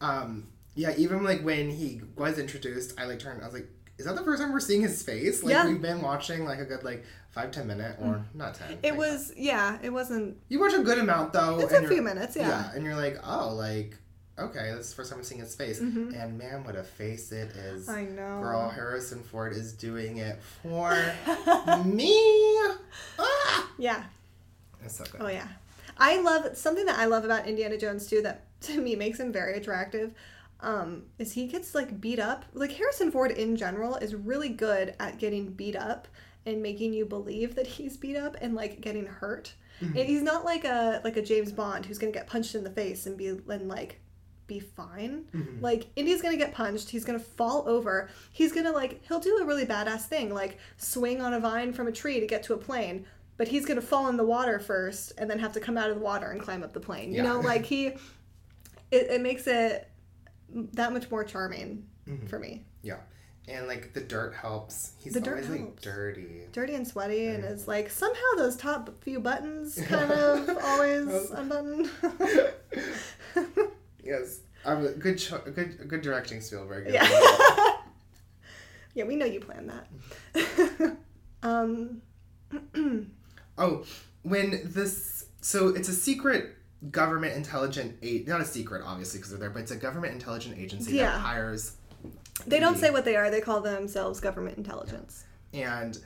um yeah even like when he was introduced i like turned i was like is that the first time we're seeing his face like Yeah. we've been watching like a good like five ten minute or not ten It like, was, yeah, it wasn't. you watch a good amount though It's a few minutes, yeah. and you're like oh like okay that's the first time i'm seeing his face Mhm. and man what a face it is I know. girl harrison ford is doing it for me ah! yeah. it's so good Oh yeah. I love something that I love about Indiana Jones too that to me makes him very attractive. Um, is he gets like beat up. Like Harrison Ford in general is really good at getting beat up and making you believe that he's beat up and like getting hurt. Mhm. And he's not like a like a James Bond who's gonna get punched in the face and be and like be fine. Mhm. Like Indy's gonna get punched, he's gonna fall over, he's gonna like he'll do a really badass thing, like swing on a vine from a tree to get to a plane, but he's gonna fall in the water first and then have to come out of the water and climb up the plane. You Yeah. know, like he it, it makes it that much more charming Mhm. for me. yeah and like the dirt helps he's The dirt always like dirty Dirty and sweaty and it's like somehow those top few buttons kind of always unbuttoned. yes um, good cho- good good directing spielberg Yeah. yeah, we know you planned that. um, Oh, when this so it's a secret government intelligent a not a secret obviously because they're there, but it's a government intelligent agency Yeah. that hires they don't the- say what they are. They call themselves government intelligence. and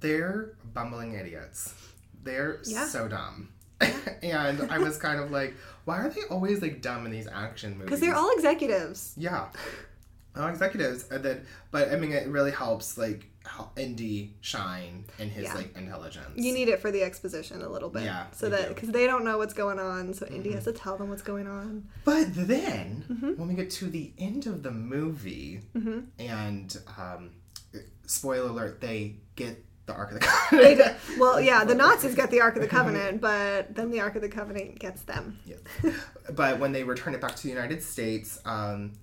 they're bumbling idiots. They're Yeah. so dumb. and I was kind of like, why are they always like dumb in these action movies? Because they're all executives. yeah, all executives. And then, but I mean, it really helps like Indy shine in his Yeah. like intelligence. You need it for the exposition a little bit. Yeah, So that. Mm-hmm. because they don't know what's going on, so Indy has to tell them what's going on. But then, Mm-hmm. when we get to the end of the movie, and um, spoiler alert, they get the Ark of the Covenant. well, yeah, the Nazis get the Ark of the Covenant, but then the Ark of the Covenant gets them. Yes. but when they return it back to the United States, um,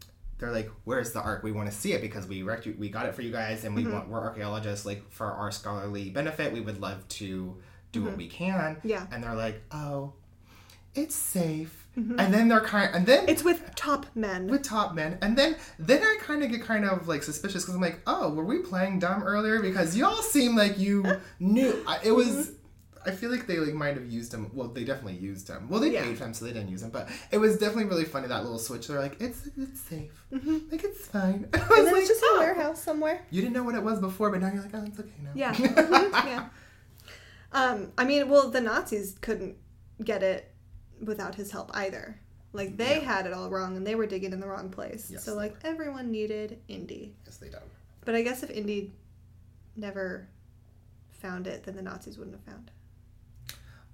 they're like, "Where's the Ark? We want to see it because we rec- we got it for you guys, and we Mm-hmm. want we're archaeologists. Like for our scholarly benefit, we would love to do what we can." Mm-hmm. Yeah. And they're like, "Oh, it's safe." And then they're kind, of, and then Mm-hmm. It's with top men. with top men and then then i kind of get kind of like suspicious because i'm like oh were we playing dumb earlier because y'all seem like you knew I, it was i feel like they like might have used him well they definitely used him well they Yeah. paid for him so they didn't use him but it was definitely really funny that little switch they're like it's it's safe like it's fine I was and like, it's just "Oh." a warehouse somewhere. you didn't know what it was before but now you're like oh it's okay now Yeah. Mhm, yeah. Um, I mean, well, the Nazis couldn't get it without his help either. Like they had it all wrong, and they were digging in the wrong place. Yes, so like everyone needed Indy. yes they don't But I guess if Indy never found it, then the Nazis wouldn't have found. it.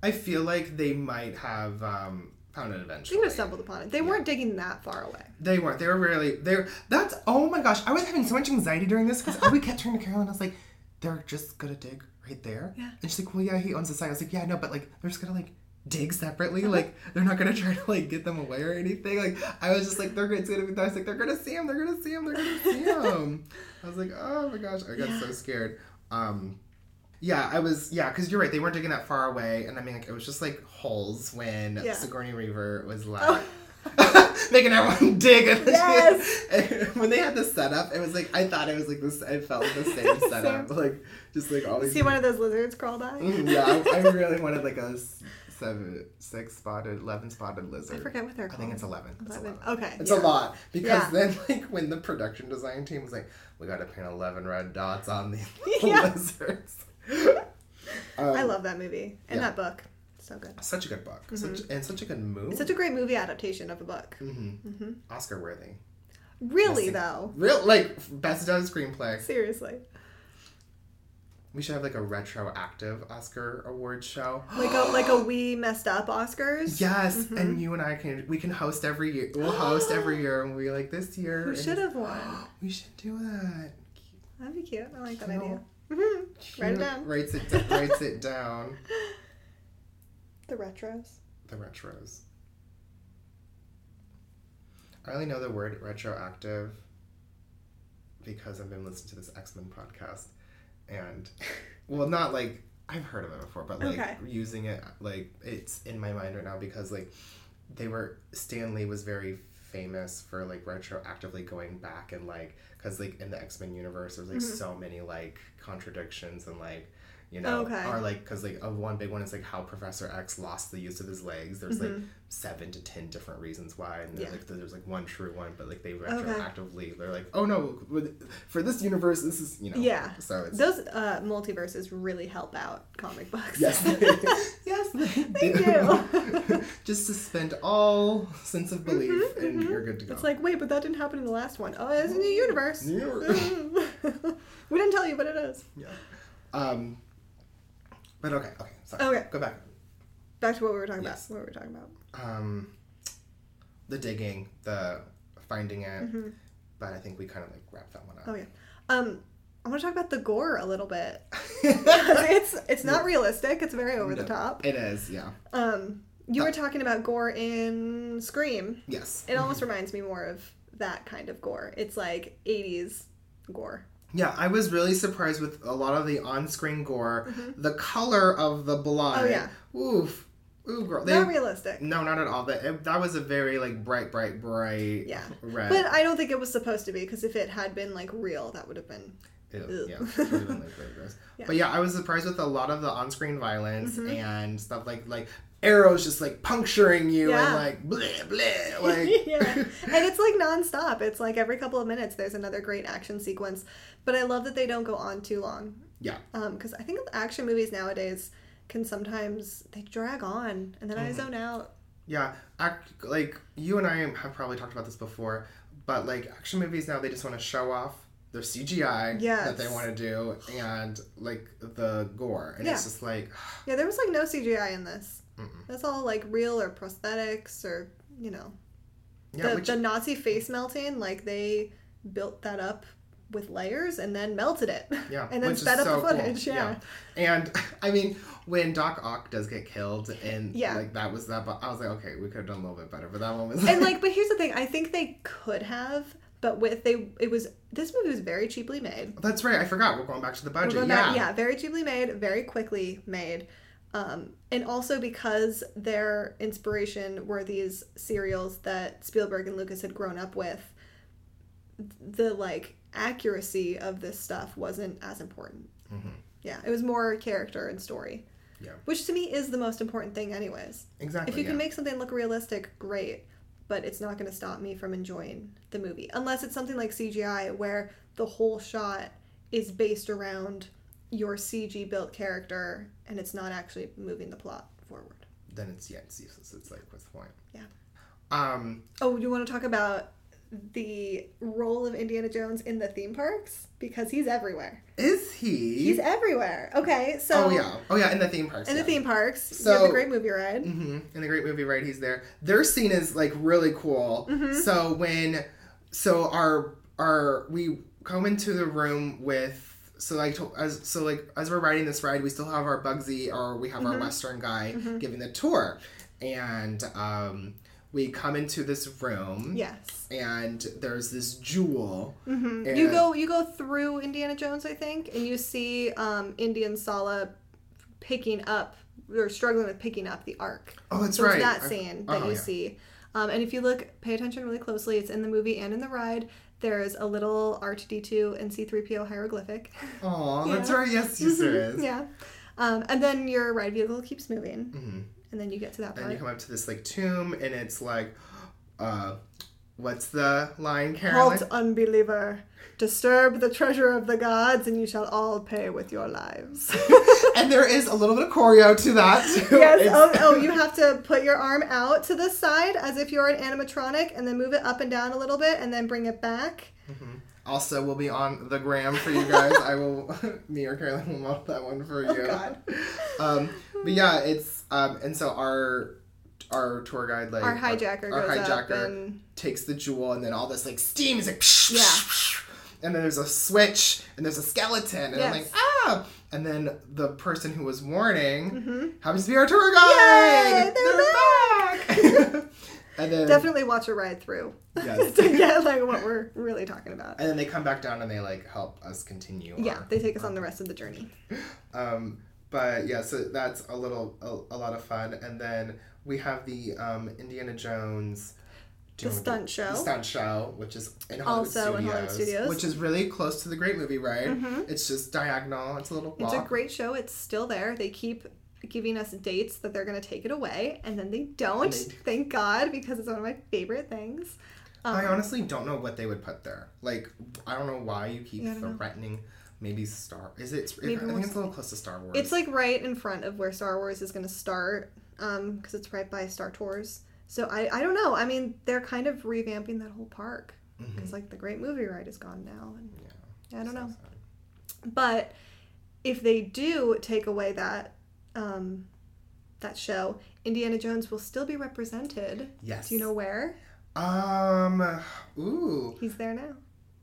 I feel like they might have um found it They eventually would have stumbled upon it. They weren't digging that far away. They weren't. They were really. They were. That's. Oh my gosh! I was having so much anxiety during this because we kept turning to Carolyn. I was like, "They're just gonna dig right there." Yeah. And she's like, "Well, yeah, he owns the site." I was like, "Yeah, no, but like, they're just gonna like dig separately. Like, they're not gonna try to like get them away or anything." Like, I was just like, "They're gonna." It's gonna be. I was like, "They're gonna see him. They're gonna see him. They're gonna see him." I was like, "Oh my gosh!" I got so scared. Um. Yeah, I was. Yeah, because you're right. They weren't digging that far away, and I mean, like, it was just like holes when Yeah. Oh. Sigourney Weaver was like making everyone dig. Yes. when they had the setup, it was like I thought it was like this. It felt like the same setup, like just like all these. See one of those lizards crawl by. Mhm, yeah, I, I really wanted like a seven, six spotted, eleven spotted I lizard. forget what they're I think it's eleven. It's Eleven. 11. Okay. It's yeah. a lot because Yeah. then, like, when the production design team was like, "We got to paint eleven red dots on the Yeah. lizards." Um, I love that movie and yeah. that book. So good. such a good book, such, and such a good movie. Such a great movie adaptation of a book. hmm Oscar worthy. Really though. Real like best done screenplay. Seriously. We should have like a retroactive Oscar award show. Like a like a we messed up Oscars. Yes, and you and I can we can host every year. We'll host every year, and we'll be like this year. Who should have won? We should do that. That'd be cute. I like that idea. Hmm Write it down. Writes it. writes it down. The retros. The retros. I only know the word retroactive because I've been listening to this X Men podcast, and well, not like I've heard of it before, but like Okay. using it like it's in my mind right now because like they were Stan Lee was very famous for like retroactively going back and like because like in the X Men universe there's like mm-hmm. so many like contradictions and like you know Okay. or like because like uh, one big one is like how Professor X lost the use of his legs. There's like seven to ten different reasons why, and there's Yeah. like there's like one true one, but like they retroactively they're like oh no for this universe this is you know Yeah. so it's Those uh, multiverses really help out comic books. Yes, yes, they, do. Just suspend all sense of belief, and you're good to go. It's like, wait, but that didn't happen in the last one. Oh, it's a new universe. New universe. we didn't tell you, but it is. yeah. Um. But okay, okay, sorry. Okay. Go back. Back to what we were talking Yes. about. What we were we talking about? Um. The digging, the finding it, but I think we kind of like wrapped that one up. Oh yeah. Um, I want to talk about the gore a little bit. it's it's not realistic. It's very over the No, top. It is, yeah. Um, you were talking about gore in Scream. Yes. It almost reminds me more of that kind of gore. It's like 80s gore. Yeah, I was really surprised with a lot of the on-screen gore. The color of the blood. Mm-hmm. Oh, yeah. Oof. Ooh, girl. They, Not realistic. No, not at all. That that was a very like bright, bright, bright Yeah. red. But I don't think it was supposed to be because if it had been like real, that would have been. Ew, yeah, been, like, gross. Yeah. But yeah, I was surprised with a lot of the on-screen violence Mm-hmm. and stuff like like arrows just like puncturing you Yeah. and like bleh bleh like yeah. And it's like nonstop. It's like every couple of minutes there's another great action sequence. But I love that they don't go on too long. yeah. Um, Because I think action movies nowadays, can sometimes they drag on, and then I Mm-hmm. zone out. Yeah, act, like you and I have probably talked about this before, but like action movies now, they just want to show off their CGI that they want to do and like the gore, and it's just like, Yeah, there was like no CGI in this. Mm-mm. That's all like real or prosthetics or you know yeah, the, which the Nazi face melting. Like they built that up with layers and then melted it. Yeah, and then sped up so the cool. footage. Yeah. and I mean when Doc Ock does get killed, and Yeah. like that was that, but I was like, okay, we could have done a little bit better, but that one was like... and like, but here's the thing: I think they could have, but with they, it was this movie was very cheaply made. That's right. I forgot. We're going back to the budget. yeah. back- yeah, very cheaply made, very quickly made. Um, and also because their inspiration were these serials that Spielberg and Lucas had grown up with, the like accuracy of this stuff wasn't as important. Mhm. Yeah, it was more character and story. Yeah. Which to me is the most important thing, anyways. Exactly. If you can make something look realistic, great. But it's not going to stop me from enjoying the movie. Unless it's something like CGI where the whole shot is based around your CG built character and it's not actually moving the plot forward. then it's yeah, it's useless. It's like what's the point? Yeah. Um. Oh, you want to talk about the role of Indiana Jones in the theme parks? Because he's everywhere. Is he? He's everywhere. Okay, so oh yeah. Oh yeah. In the theme parks. in yeah. the theme parks, So- the great movie ride. hmm In the great movie, ride, He's there. Their scene is like really cool. Mm-hmm. So when, so our our we come into the room with. So like as so like as we're riding this ride, we still have our Bugsy or we have Mm-hmm. our Western guy giving the tour, and um, we come into this room. Yes. And there's this jewel. hmm You go you go through Indiana Jones, I think, and you see um, Indy and Sallah picking up or struggling with picking up the ark. Oh, that's so right. it's that I- scene that uh-huh, you yeah. see. Um, and if you look, pay attention really closely. It's in the movie and in the ride. There's a little R2D2 and C3PO hieroglyphic. Aw, that's Yeah. right. Yes, yes, there is. yeah. Um, and then your ride vehicle keeps moving, Mhm. and then you get to that And part. you come up to this like tomb, and it's like, uh, what's the line, Carolyn? Halt, unbeliever! Disturb the treasure of the gods, and you shall all pay with your lives. and there is a little bit of choreo to that too. Yes. Oh, oh, you have to put your arm out to the side as if you're an animatronic, and then move it up and down a little bit, and then bring it back. Also, we'll be on the gram for you guys. I will, me or Carolyn will model that one for you. Oh, God. Um, but yeah, it's um, and so our our tour guide like Our hijacker our goes up hijacker and takes the jewel, and then all this like steam is like Yeah. and then there's a switch, and there's a skeleton, and I'm like Yes. Ah, and then the person who was warning Mhm. happens to be our tour guide. Yay, they're back. and then definitely watch a ride through Yes. to get like what we're really talking about. and then they come back down and they like help us continue. Yeah, our- they take us on the rest of the journey. Um, but yeah, so that's a little a, a lot of fun, and then we have the um, Indiana Jones. The stunt show. The stunt show, which is in Hollywood, Also Studios, in Hollywood Studios. which is really close to the Great Movie Ride. Mhm. It's just diagonal. It's a little It's a great show. It's still there. They keep giving us dates that they're going to take it away, and then they don't. They do. Thank God, because it's one of my favorite things. Um, I honestly don't know what they would put there. Like, I don't know why you keep Yeah, I know. threatening. Maybe Star. Is it? Maybe I think it's a little close to Star Wars. It's like right in front of where Star Wars is going to start, because it's right by Star Tours. So I, I don't know. I mean, they're kind of revamping that whole park because like the Great Movie Ride is gone now, and Yeah, I don't so know. sad. But if they do take away that um, that show, Indiana Jones will still be represented. Yes. Do you know where? Um. Ooh. He's there now,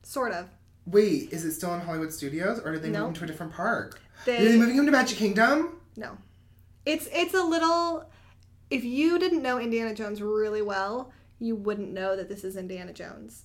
sort of. Wait, is it still in Hollywood Studios, or did they No. move him to a different park? They, Are they moving him to Magic Kingdom? No. It's it's a little if you didn't know Indiana Jones really well, you wouldn't know that this is Indiana Jones.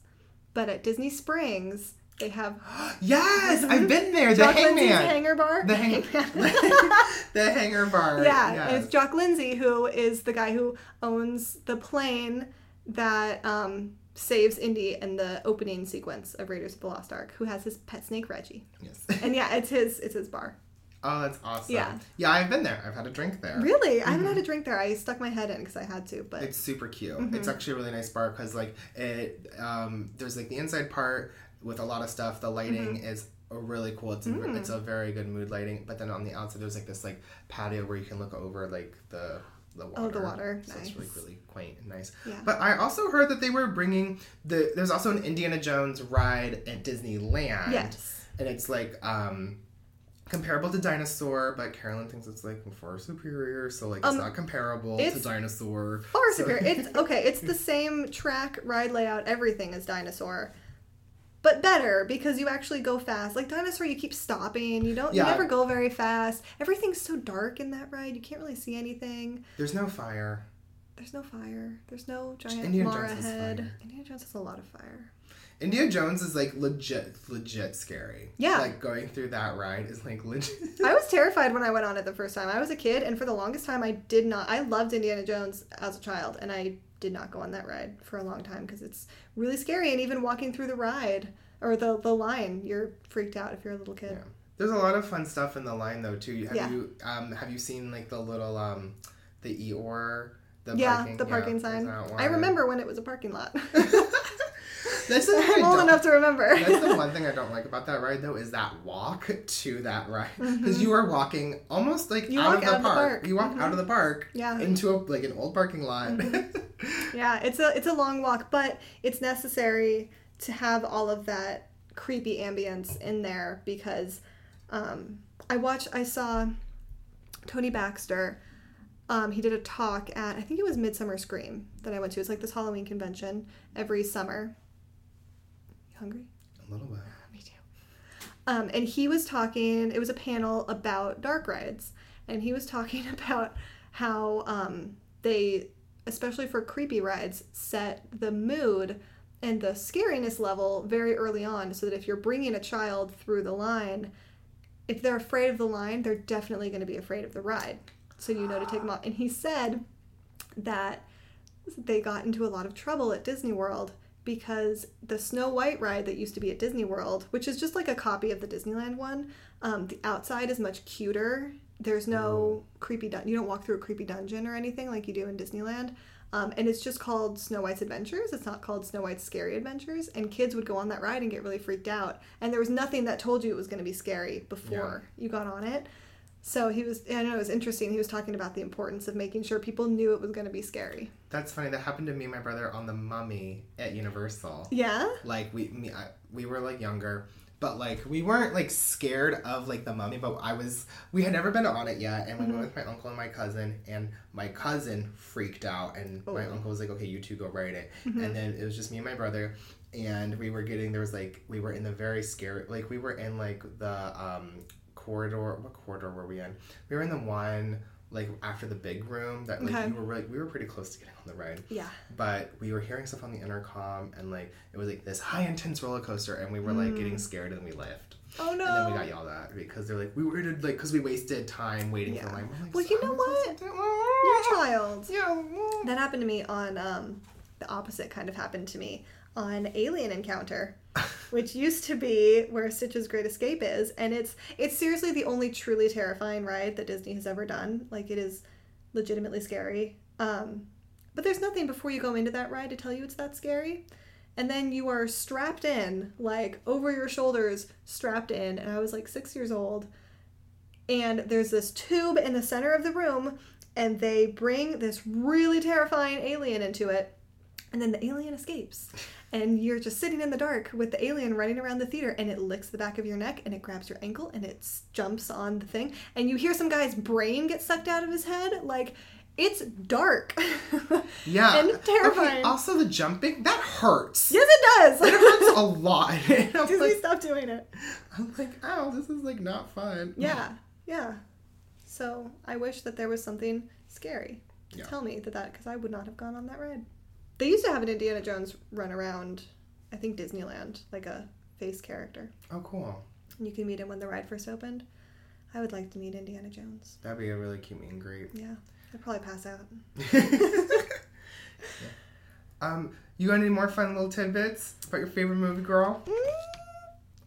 But at Disney Springs, they have Yes, I've been there. The Jock Lindsey's hangman. Hangar Bar. the hang. the hangar bar. yeah, yes. it's Jock Lindsey who is the guy who owns the plane that um, saves Indy in the opening sequence of Raiders of the Lost Ark, who has his pet snake Reggie. Yes. And yeah, it's his it's his bar. Oh, that's awesome. Yeah. Yeah, I've been there. I've had a drink there. Really? I haven't had a drink there. I stuck my head in because I had to, but Mm-hmm. It's super cute. Mm-hmm. It's actually a really nice bar because like it um there's like the inside part with a lot of stuff. The lighting Mm-hmm. is really cool. It's a, Mm. it's a very good mood lighting. But then on the outside, there's like this like patio where you can look over like the the water. Oh, the water. So it's Nice. like really quaint and nice. Yeah. But I also heard that they were bringing the. There's also an Indiana Jones ride at Disneyland. Yes. And it's like um comparable to Dinosaur, but Carolyn thinks it's like far superior. So like it's Um, not comparable to Dinosaur. Far So- superior. It's okay. It's the same track, ride layout, everything as Dinosaur, but better because you actually go fast. Like Dinosaur, you keep stopping. You don't. Yeah. You never go very fast. Everything's so dark in that ride. You can't really see anything. There's no fire. There's no fire. There's no giant Indiana Mara Jones has head. fire. Indiana Jones has a lot of fire. Indiana Jones is like legit, legit scary. Yeah. Like going through that ride is like legit. I was terrified when I went on it the first time. I was a kid, and for the longest time, I did not. I loved Indiana Jones as a child, and I did not go on that ride for a long time because it's really scary. And even walking through the ride or the the line, you're freaked out if you're a little kid. Yeah. There's a lot of fun stuff in the line though too. Have Yeah. you um have you seen like the little um the Eeyore the Yeah, parking, the parking there's sign. I remember when it was a parking lot. That's the I'm old enough to remember. That's the one thing I don't like about that ride though is that walk to that ride because you are walking almost like Mm-hmm. You out of the out of the park. You walk Mhm. out of the park Yeah. into a like an old parking lot. Yeah, it's a it's a long walk, but it's necessary to have all of that creepy ambience in there because um, I watched I saw Tony Baxter. Um, he did a talk at I think it was Midsummer Scream that I went to. It's like this Halloween convention every summer. Hungry? a little bit. Me too. Um, and he was talking, it was a panel about dark rides. And he was talking about how um, they, especially for creepy rides, set the mood and the scariness level very early on so that if you're bringing a child through the line, if they're afraid of the line, they're definitely going to be afraid of the ride. So you know to take them off. And he said that they got into a lot of trouble at Disney World because the Snow White ride that used to be at Disney World, which is just like a copy of the Disneyland one, um, the outside is much cuter. There's no creepy dun- you don't walk through a creepy dungeon or anything like you do in Disneyland. Um, and it's just called Snow White's Adventures. It's not called Snow White's Scary Adventures. And kids would go on that ride and get really freaked out. And there was nothing that told you it was going to be scary before you got on it. So he was, I know it was interesting. He was talking about the importance of making sure people knew it was going to be scary. That's funny. That happened to me and my brother on the Mummy at Universal. Yeah? Like we me I, we were like younger, but like we weren't like scared of like the Mummy. But I was. We had never been on it yet, and we Mm-hmm. went with my uncle and my cousin, and my cousin freaked out, and my Oh. Mm-hmm. uncle was like, "Okay, you two go ride it," and then it was just me and my brother. And we were getting there was like we were in the very scary like we were in like the um corridor what corridor were we in? We were in the one like after the big room that like Okay. you were like we were pretty close to getting on the ride Yeah. but we were hearing stuff on the intercom and like it was like this high intense roller coaster and we were like getting scared and we left Oh no. and then we got yelled at because they're like we waited like because we wasted time waiting Yeah. for We're like, Well, you know how am I what? supposed to You're a child. yeah That happened to me on um, the opposite kind of happened to me on Alien Encounter, which used to be where Stitch's Great Escape is, and it's it's seriously the only truly terrifying ride that Disney has ever done. Like it is legitimately scary. Um, but there's nothing before you go into that ride to tell you it's that scary. And then you are strapped in, like over your shoulders, strapped in. And I was like six years old. And there's this tube in the center of the room, and they bring this really terrifying alien into it. And then the alien escapes. And you're just sitting in the dark with the alien running around the theater, and it licks the back of your neck, and it grabs your ankle, and it jumps on the thing. And you hear some guy's brain get sucked out of his head. Like, it's dark. yeah And okay terrifying. also the jumping that hurts yes, it does. it hurts a lot Disney, like, stop doing it. I'm like ow this is like not fun Yeah, yeah. So I wish that there was something scary to Yeah. tell me that that because I would not have gone on that ride. They used to have an Indiana Jones run around, I think Disneyland, like a face character. oh cool And you can meet him when the ride first opened. I would like to meet Indiana Jones. that'd be a really cute meet and greet Yeah, I'd probably pass out. um you got any more fun little tidbits about your favorite movie girl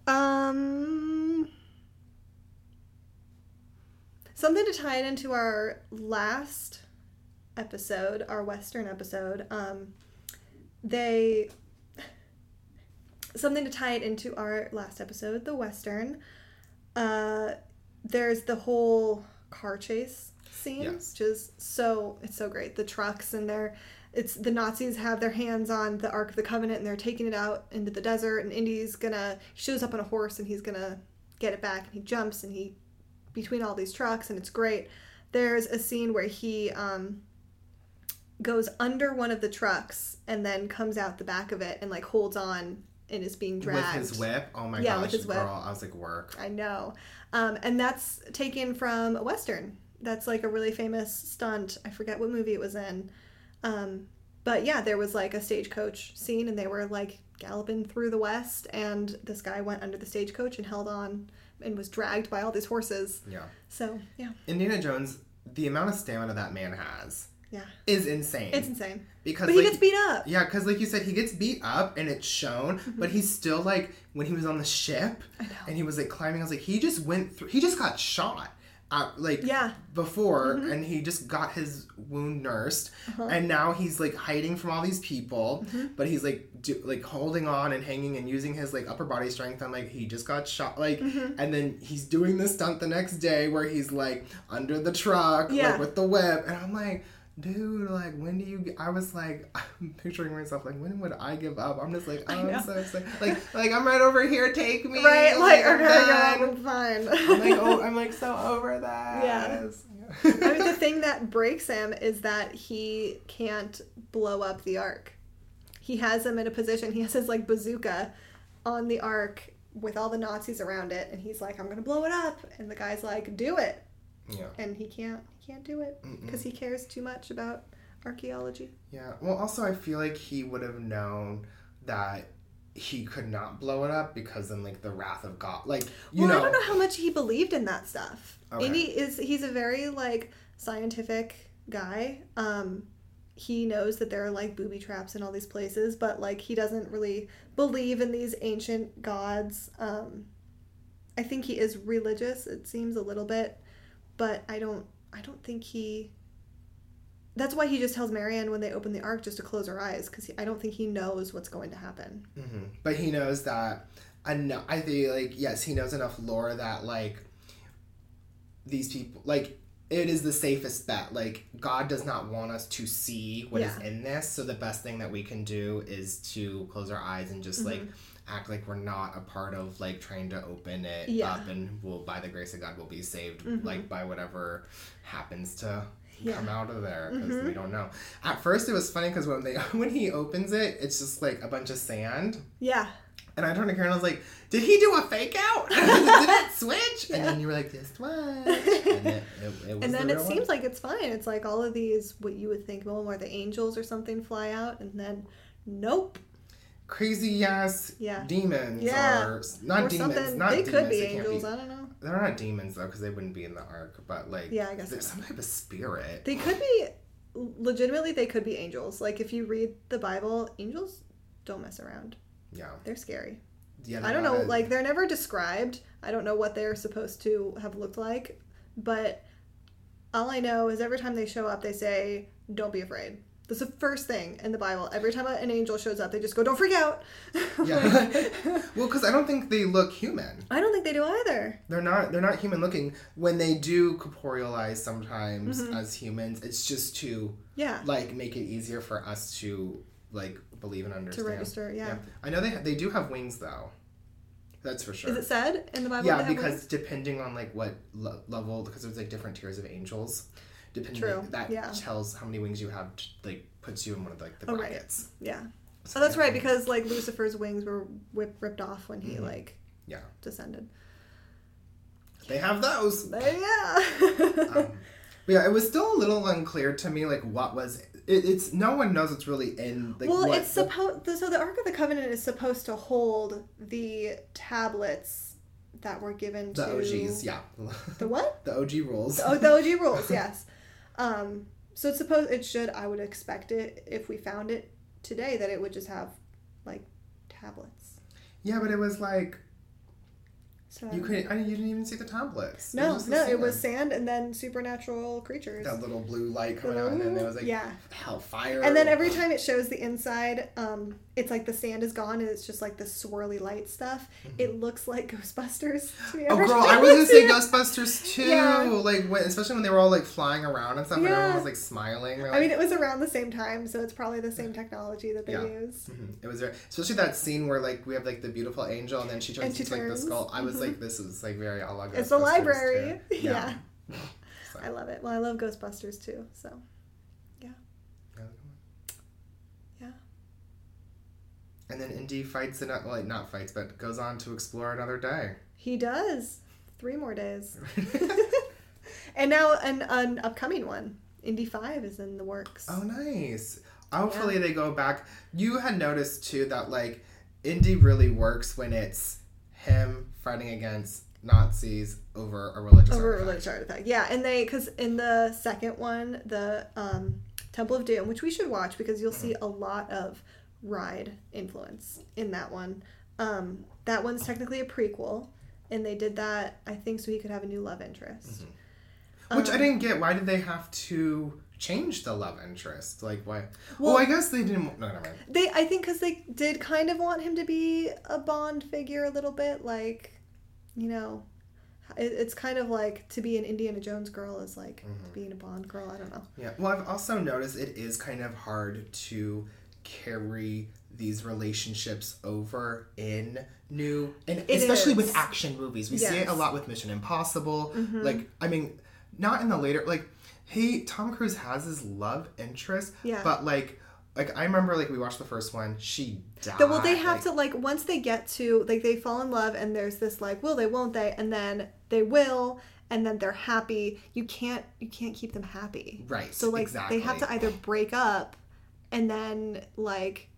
Um, something to tie it into our last episode, our Western episode. Um, they something to tie it into our last episode, the Western. Uh, there's the whole car chase scene, Yes. which is so it's so great. The trucks and they're it's the Nazis have their hands on the Ark of the Covenant and they're taking it out into the desert. And Indy's gonna shows up on a horse and he's gonna get it back. And he jumps and he between all these trucks and it's great. There's a scene where he um, goes under one of the trucks and then comes out the back of it and like holds on and is being dragged With his whip. Oh my Yeah, gosh, with his whip. girl. I was like, work. I know. Um, and that's taken from a Western. That's like a really famous stunt. I forget what movie it was in. Um, but yeah, there was like a stagecoach scene and they were like galloping through the West and this guy went under the stagecoach and held on and was dragged by all these horses. Yeah. So yeah, Indiana Jones, the amount of stamina that man has yeah. is insane. It's insane. because But he like, gets beat up. Yeah, because like you said, he gets beat up and it's shown, Mm-hmm. but he's still like when he was on the ship and he was like climbing. I was like, he just went through. He just got shot. Uh, like Yeah. before Mm-hmm. and he just got his wound nursed Uh-huh. and now he's like hiding from all these people Mm-hmm. but he's like do, like holding on and hanging and using his like upper body strength i'm like he just got shot like Mm-hmm. and then he's doing this stunt the next day where he's like under the truck Yeah. like with the whip and i'm like dude like when do you get, i was like i'm picturing myself like when would i give up i'm just like oh, i'm so excited like like i'm right over here take me Right, like, I'm okay, done. I'm fine. I'm like, oh, I'm like so over that. Yeah. I mean, the thing that breaks him is that he can't blow up the ark. He has him in a position. He has his like bazooka on the ark with all the Nazis around it, and he's like, "I'm gonna blow it up," and the guy's like, "Do it," yeah. and he can't. Can't do it because he cares too much about archaeology. Yeah. Well, also, I feel like he would have known that he could not blow it up because then, like, the wrath of God. Like, you well, know. I don't know how much he believed in that stuff. Okay. Indy is he's a very like scientific guy. Um he knows that there are like booby traps in all these places, but like he doesn't really believe in these ancient gods. Um I think he is religious, it seems a little bit, but I don't I don't think he that's why he just tells Marianne when they open the ark just to close her eyes because I don't think he knows what's going to happen. Mhm. But he knows that. Enough, I think, like, yes, he knows enough lore that, like, these people, like, it is the safest bet. Like, God does not want us to see what is Yeah. in this. So the best thing that we can do is to close our eyes and just, like, act like we're not a part of, like, trying to open it Yeah. up and we'll, by the grace of God, we'll be saved, Mhm. like, by whatever happens to Yeah. come out of there because Mhm. we don't know. At first, it was funny because when they when he opens it, it's just like a bunch of sand. Yeah. And I turned to Karen and I was like, "Did he do a fake out? Did it switch?" And then you were like, "This switch." And, it, it, it and then the it seems one. like it's fine. It's like all of these what you would think, well, where the angels or something fly out, and then nope. Crazy ass Yeah. demons Yeah. or not or demons. something. Not they demons. could be they angels. Be, I don't know. They're not demons though because they wouldn't be in the ark. But like, Yeah, I guess there's so. some type of spirit. They could be legitimately. They could be angels. Like if you read the Bible, angels don't mess around. yeah, They're scary. yeah. I don't know. Like they're never described. I don't know what they're supposed to have looked like, but all I know is every time they show up, they say, "Don't be afraid." That's the first thing in the Bible. Every time an angel shows up, they just go, "Don't freak out." Yeah. well, because I don't think they look human. I don't think they do either. They're not. They're not human looking. When they do corporealize sometimes Mm-hmm. as humans, it's just to Yeah. like make it easier for us to like believe and understand. To register, yeah. I know they they do have wings though. That's for sure. Is it said in the Bible? yeah, because wings? depending on like what le- level, because there's like different tiers of angels. Depending, True, that yeah. tells how many wings you have. Like puts you in one of like the Oh, right. brackets. yeah. So Oh, that's right. Because like Lucifer's wings were whip, ripped off when he Mhm. like Yeah. descended. they have those. There, yeah. um, but yeah, it was still a little unclear to me, like what was it, it's. No one knows what's really in. Like, well, what it's the- supposed. So the Ark of the Covenant is supposed to hold the tablets that were given the to the OGs. Yeah, The what? the OG rules. Oh, the OG rules. Yes. Um. So it's supposed. It should. I would expect it if we found it today that it would just have like tablets. Yeah, but it was like So You could. I mean, you didn't even see the tablets. no, the no, it was sand. sand and then supernatural creatures. that little blue light coming out, and then there was like Yeah. hellfire. And then every time it shows the inside, um, it's like the sand is gone and it's just like the swirly light stuff. It looks like Ghostbusters to me. Oh, girl, I was gonna say. Ghostbusters too. Yeah. Like, when, especially when they were all like flying around and stuff, and Yeah. everyone was like smiling. We're I mean, it was around the same time, so it's probably the same technology that they Yeah. use. Mhm. It was very, especially that scene where like we have like the beautiful angel, and then she turns And into like the skull. I was Mhm. like, this is like very a la It's the library. too. Yeah. So, I love it. Well, I love Ghostbusters too. So yeah. yeah, And then Indy fights it, like not fights, but goes on to explore another day. he does. Three more days, and now an an upcoming one. Indy Five is in the works. Oh, nice. Hopefully they go back. You had noticed too that like Indy really works when it's him fighting against Nazis over a religious over a artifact. religious artifact. Yeah, and they because in the second one, the um, Temple of Doom, which we should watch because you'll see a lot of ride influence in that one. Um, that one's technically a prequel, and they did that I think so he could have a new love interest. Which I Um, didn't get. Why did they have to change the love interest? Like why? Well- Well, I guess they didn't. No, never mind. They, I think, because they did kind of want him to be a Bond figure a little bit, like, you know, it, it's kind of like to be an Indiana Jones girl is like being a Bond girl. I don't know. Yeah. Well, I've also noticed it is kind of hard to carry these relationships over in new and It especially is. with action movies. We see it a Mm-hmm. lot with Mission Impossible. Like I mean, not in the later like he Tom Cruise has his love interest, Yeah. but like like I remember like we watched the first one, she died. Well, they have like- to like once they get to like they fall in love and there's this like will they won't they and then they will and then they're happy. You can't you can't keep them happy. Right, So like exactly. they have to either break up and then like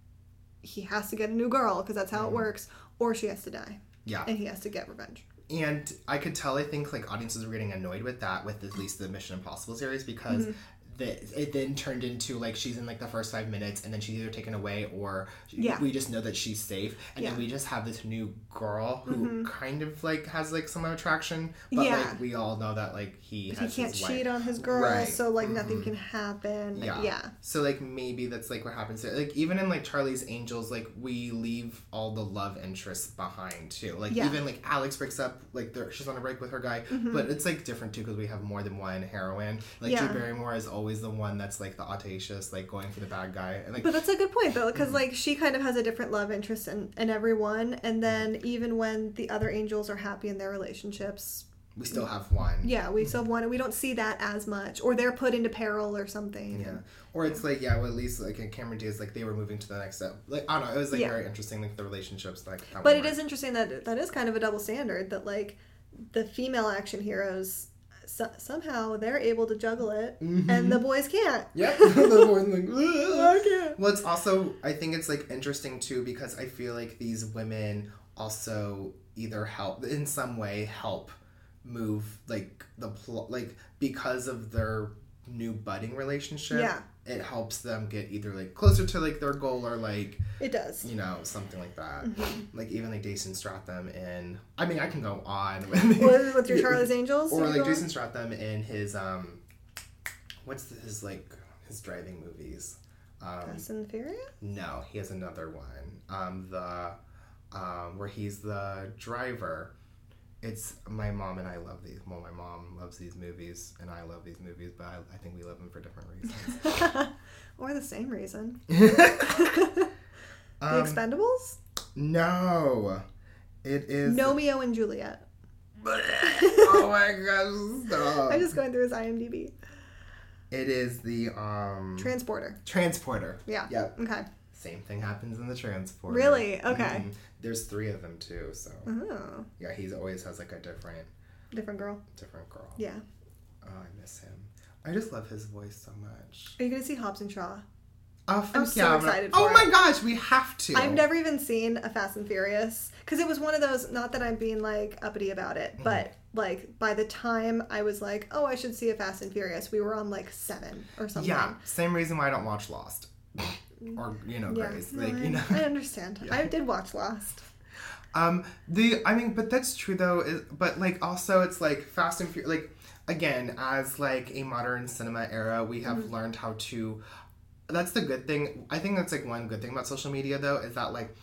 he has to get a new girl because that's how Mm-hmm. it works or she has to die Yeah. and he has to get revenge. And I could tell, I think, like audiences were getting annoyed with that, with at least the Mission Impossible series, because Mm-hmm. The, it then turned into like she's in like the first five minutes, and then she's either taken away or Yeah. we just know that she's safe, and Yeah. Mm-hmm. then we just have this new girl who kind of like has like some attraction, but Yeah. like we all know that like he He can't cheat wife. on his girl, Right. so like nothing Mhm. can happen. Yeah. Yeah. So like maybe that's like what happens there. Like even in like Charlie's Angels, like we leave all the love interests behind too. Like even like Alex breaks up, like she's on a break with her guy, but it's like different too because we have more than one heroine. Like Mm-hmm. Drew Barrymore is always the one that's like the audacious, like going for the bad guy, and like But that's a good point though, Mm-hmm. because like she kind of has a different love interest in, in everyone, and then even when the other angels are happy in their relationships, we still have one. yeah, we still have one, and we don't see that as much, or they're put into peril or something. Yeah. Or it's like yeah, well, at least like in Cameron Diaz, like they were moving to the next step. Like I don't know, it was like Yeah. very interesting, like the relationships, like. how But it were. is interesting that that is kind of a double standard that like the female action heroes so, somehow they're able to juggle it, Mm-hmm. and the boys can't. Yep. the boy's like, I can't. Well, it's also I think it's like interesting too because I feel like these women also either help in some way help move like the plot like because of their new budding relationship. Yeah. It helps them get either like closer to like their goal or like It does. you know something like that. Mm-hmm. Like even like Jason Statham and I mean I can go on With, with your Charlie's Angels, or like? Jason Statham in his um what's the, his like his driving movies. Um, Fast and Furious. no, he has another one. Um, the um, where he's the driver. It's my mom and I love these. Well, my mom loves these movies, and I love these movies, but I, I think we love them for different reasons. or the same reason. um, the Expendables? no, it is. Romeo and Juliet. oh my gosh! Stop. I'm just going through his IMDb. It is the um Transporter. transporter. Yeah. Yep. Okay. Same thing happens in the transporter. Really? Okay. Mhm. There's three of them too, so Oh, yeah, he always has like a different different girl. different girl. Yeah. Oh, I miss him. I just love his voice so much. Are you gonna see Hobbs and Shaw? Oh, fuck I'm so yeah, excited Oh my it. gosh, we have to. I've never even seen a Fast and Furious because it was one of those. Not that I'm being like uppity about Mm-hmm. it, but like by the time I was like, oh, I should see a Fast and Furious, we were on like seven or something. Yeah, same reason why I don't watch Lost. or, you know, Yeah. Grace. No, Like, I, you know. I understand. Yeah. I did watch Lost. Um, the I mean, but that's true though. Is, but like also, it's like Fast and Furious. Like again, as like a modern cinema era, we have Mm-hmm. learned how to. That's the good thing. I think that's like one good thing about social media though is that like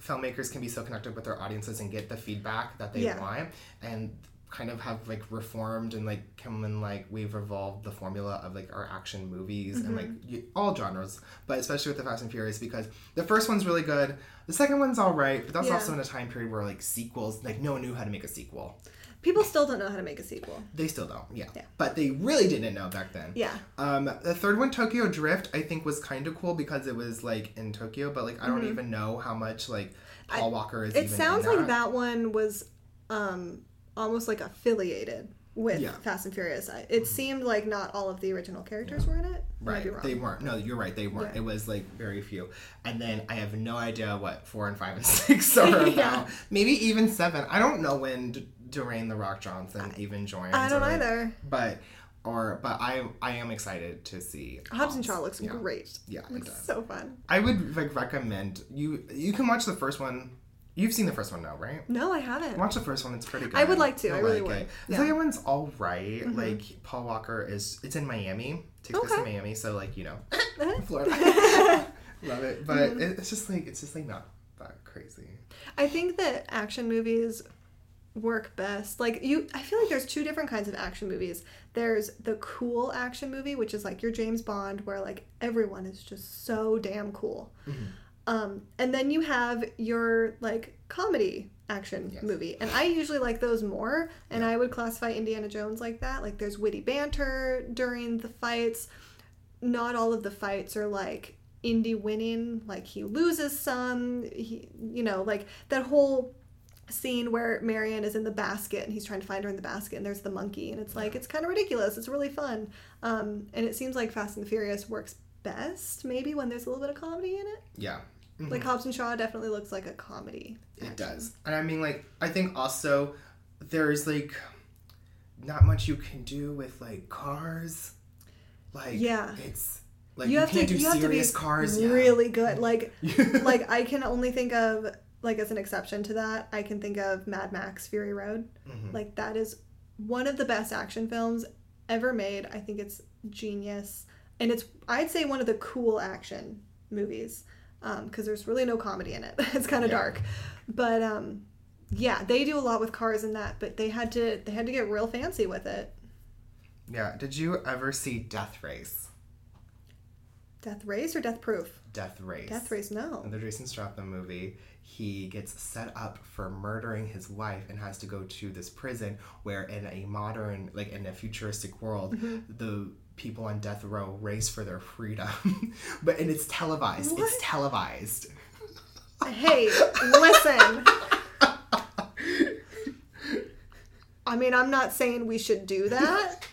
filmmakers can be so connected with their audiences and get the feedback that they Yeah. want and kind of have like reformed and like come and like we've evolved the formula of like our action movies and like Mm-hmm. all genres but especially with the fast and furious because the first one's really good the second one's all right but that's Yeah. also in a time period where like sequels like no one knew how to make a sequel People still don't know how to make a sequel. they still don't yeah, Yeah. but they really didn't know back then Yeah. um, the third one, Tokyo Drift, I think was kind of cool because it was like in Tokyo, but like I don't even know how much like Paul Walker is. Mm-hmm. It sounds like that one was um, almost like affiliated with Yeah. Mm-hmm. Fast and Furious. I- It seemed like not all of the original characters were in it. Right, they weren't. No, you're right. They weren't. Yeah. It was like very few. And then I have no idea what four and five and six are about. Maybe even seven. I don't know when D- Dwayne the Rock Johnson even joined. I don't or- either. But or but I I am excited to see Hobbs and Shaw looks Yeah. great. Yeah, it Looks does. so fun. I would like recommend you. You can watch the first one. You've seen the first one now, right? No, I haven't. Watch the first one; it's pretty good. I would like to. You'll I really like would. it. The Yeah. Mm-hmm. second one's all right. Like Paul Walker is. It's in Miami. Takes place in Miami, so like you know. Florida. Love it, but Mm-hmm. it, it's just like it's just like not that crazy. I think that action movies work best. Like you I feel like there's two different kinds of action movies. There's the cool action movie, which is like your James Bond where like everyone is just so damn cool. Mm-hmm. Um, and then you have your like comedy action Yes. movie. And I usually like those more and I would classify Indiana Jones like that. Like there's witty banter during the fights. Not all of the fights are like Indy winning, like he loses some, he you know, like that whole scene where Marion is in the basket and he's trying to find her in the basket and there's the monkey and it's like it's kind of ridiculous. It's really fun. Um, and it seems like Fast and the Furious works best maybe when there's a little bit of comedy in it. Yeah, Mhm. Like Hobbs and Shaw definitely looks like a comedy. it does. And I mean, like I think also there's like not much you can do with like cars. Like Yeah. it's like you, you, have can't to do you have to be serious cars. yeah. really good. Like like I can only think of like as an exception to that, I can think of Mad Max Fury Road. Mhm. Like that is one of the best action films ever made. I think it's genius, and it's I'd say one of the cool action movies because there's really no comedy in it. it's kind of Yeah. dark, but um, yeah, they do a lot with cars in that. But they had to they had to get real fancy with it. Yeah. Did you ever see Death Race? Death Race or Death Proof? Death Race. Death Race, no. In the Jason Statham movie, he gets set up for murdering his wife and has to go to this prison where, in a modern, like in a futuristic world, Mm-hmm. the people on death row race for their freedom. but and it's televised. What? It's televised. Hey, listen. I mean, I'm not saying we should do that,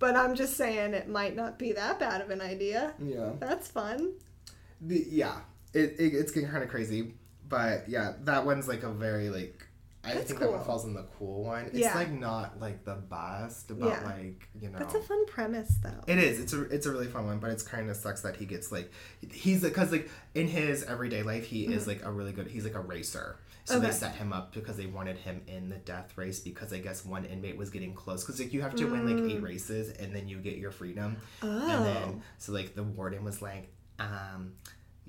but I'm just saying it might not be that bad of an idea. Yeah. That's fun. The, yeah. It, it it's getting kind of crazy, but yeah, that one's like a very like. I That's think that one falls in the cool one. It's Yeah. like not like the best but Yeah. like you know. That's a fun premise, though. It is. It's a it's a really fun one, but it's kind of sucks that he gets like he's because like in his everyday life he is like a really good he's like a racer. So they Mm-hmm. Set him up because they wanted him in the death race because I guess one inmate was getting close because like you have to win like eight races and then you get your freedom. And Mm. Oh. then so like the warden was like, um.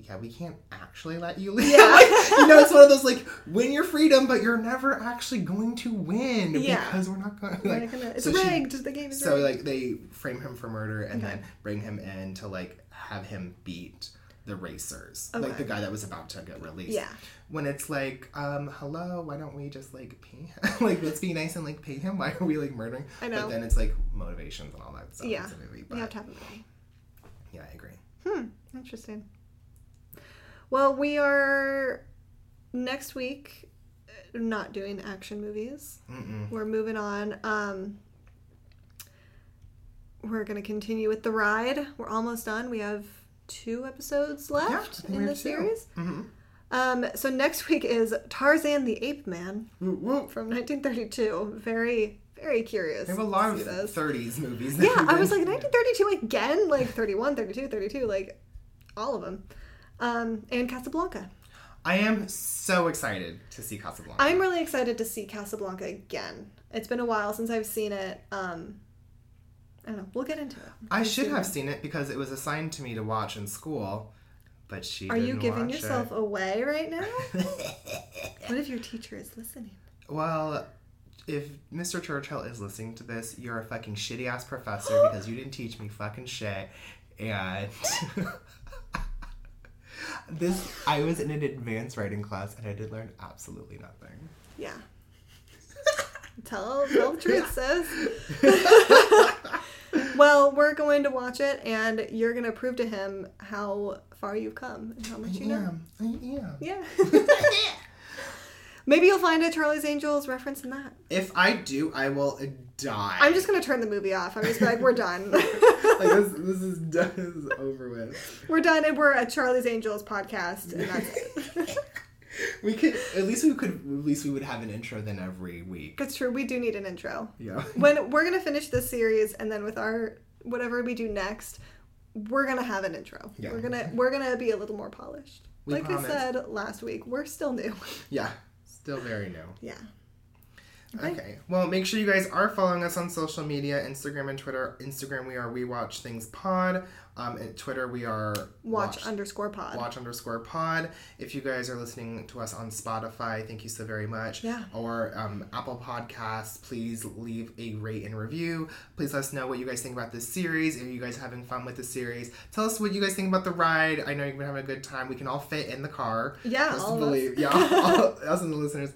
Yeah, we can't actually let you leave. Yeah. like, you know, it's one of those like win your freedom, but you're never actually going to win Yeah. because we're not going. We're Like, not gonna- it's so she- rigged. the game is so rigged. like they frame him for murder and Okay. then bring him in to like have him beat the racers, Okay. like the guy that was about to get released. Yeah. When it's like, um, hello, why don't we just like pay him? like let's be nice and like pay him. Why are we like murdering? I know. But then it's like motivations and all that stuff. yeah. It's a movie, You have to have a movie. yeah, I agree. Hmm. Interesting. Well, we are next week uh, not doing action movies. Mm-mm. We're moving on. Um, we're going to continue with the ride. We're almost done. We have two episodes Yeah, left think in the series. Mm-hmm. Um, so next week is Tarzan the Ape Man Whoop, whoop. from 1932. Very, very curious. We have a lot of this. 30s movies. Yeah, I was like 1932 again, like 31, 32, 32, like all of them. Um, and Casablanca. I am so excited to see Casablanca. I'm really excited to see Casablanca again. It's been a while since I've seen it. Um, I don't know. We'll get into it. I should have seen it because it was assigned to me to watch in school, but she Are you giving yourself it. away right now? what if your teacher is listening? Well, if Mr. Churchill is listening to this, you're a fucking shitty ass professor because you didn't teach me fucking shit. And this, I was in an advanced writing class and I did learn absolutely nothing. Yeah. tell, tell the truth, sis. well, we're going to watch it, and you're going to prove to him how far you've come and how much you know. Yeah, yeah. Yeah. Maybe you'll find a Charlie's Angels reference in that. If I do, I will die. I'm just gonna turn the movie off. I'm just like, we're done. like this, this is done. This is over with. we're done, and we're a Charlie's Angels podcast, and that's it. We could at least we could at least we would have an intro then every week. that's true. We do need an intro. Yeah. When we're gonna finish this series, and then with our whatever we do next, we're gonna have an intro. Yeah. We're gonna we're gonna be a little more polished. We like promise. I said last week, we're still new. Yeah. Still very new. yeah. Okay. Well, make sure you guys are following us on social media Instagram and Twitter. Instagram, we are We Watch Things Pod. Um, and Twitter, we are Watch, underscore pod. Watch underscore pod. If you guys are listening to us on Spotify, thank you so very much. Yeah. Or um, Apple Podcasts, please leave a rate and review. Please let us know what you guys think about this series. Are you guys having fun with the series? Tell us what you guys think about the ride. I know you've been having a good time. We can all fit in the car. Yeah, Just all of us. Yeah, all, us and the listeners.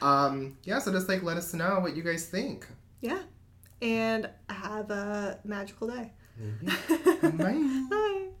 Um, yeah, so just like let us know what you guys think. Yeah. And have a magical day. Bye. Bye.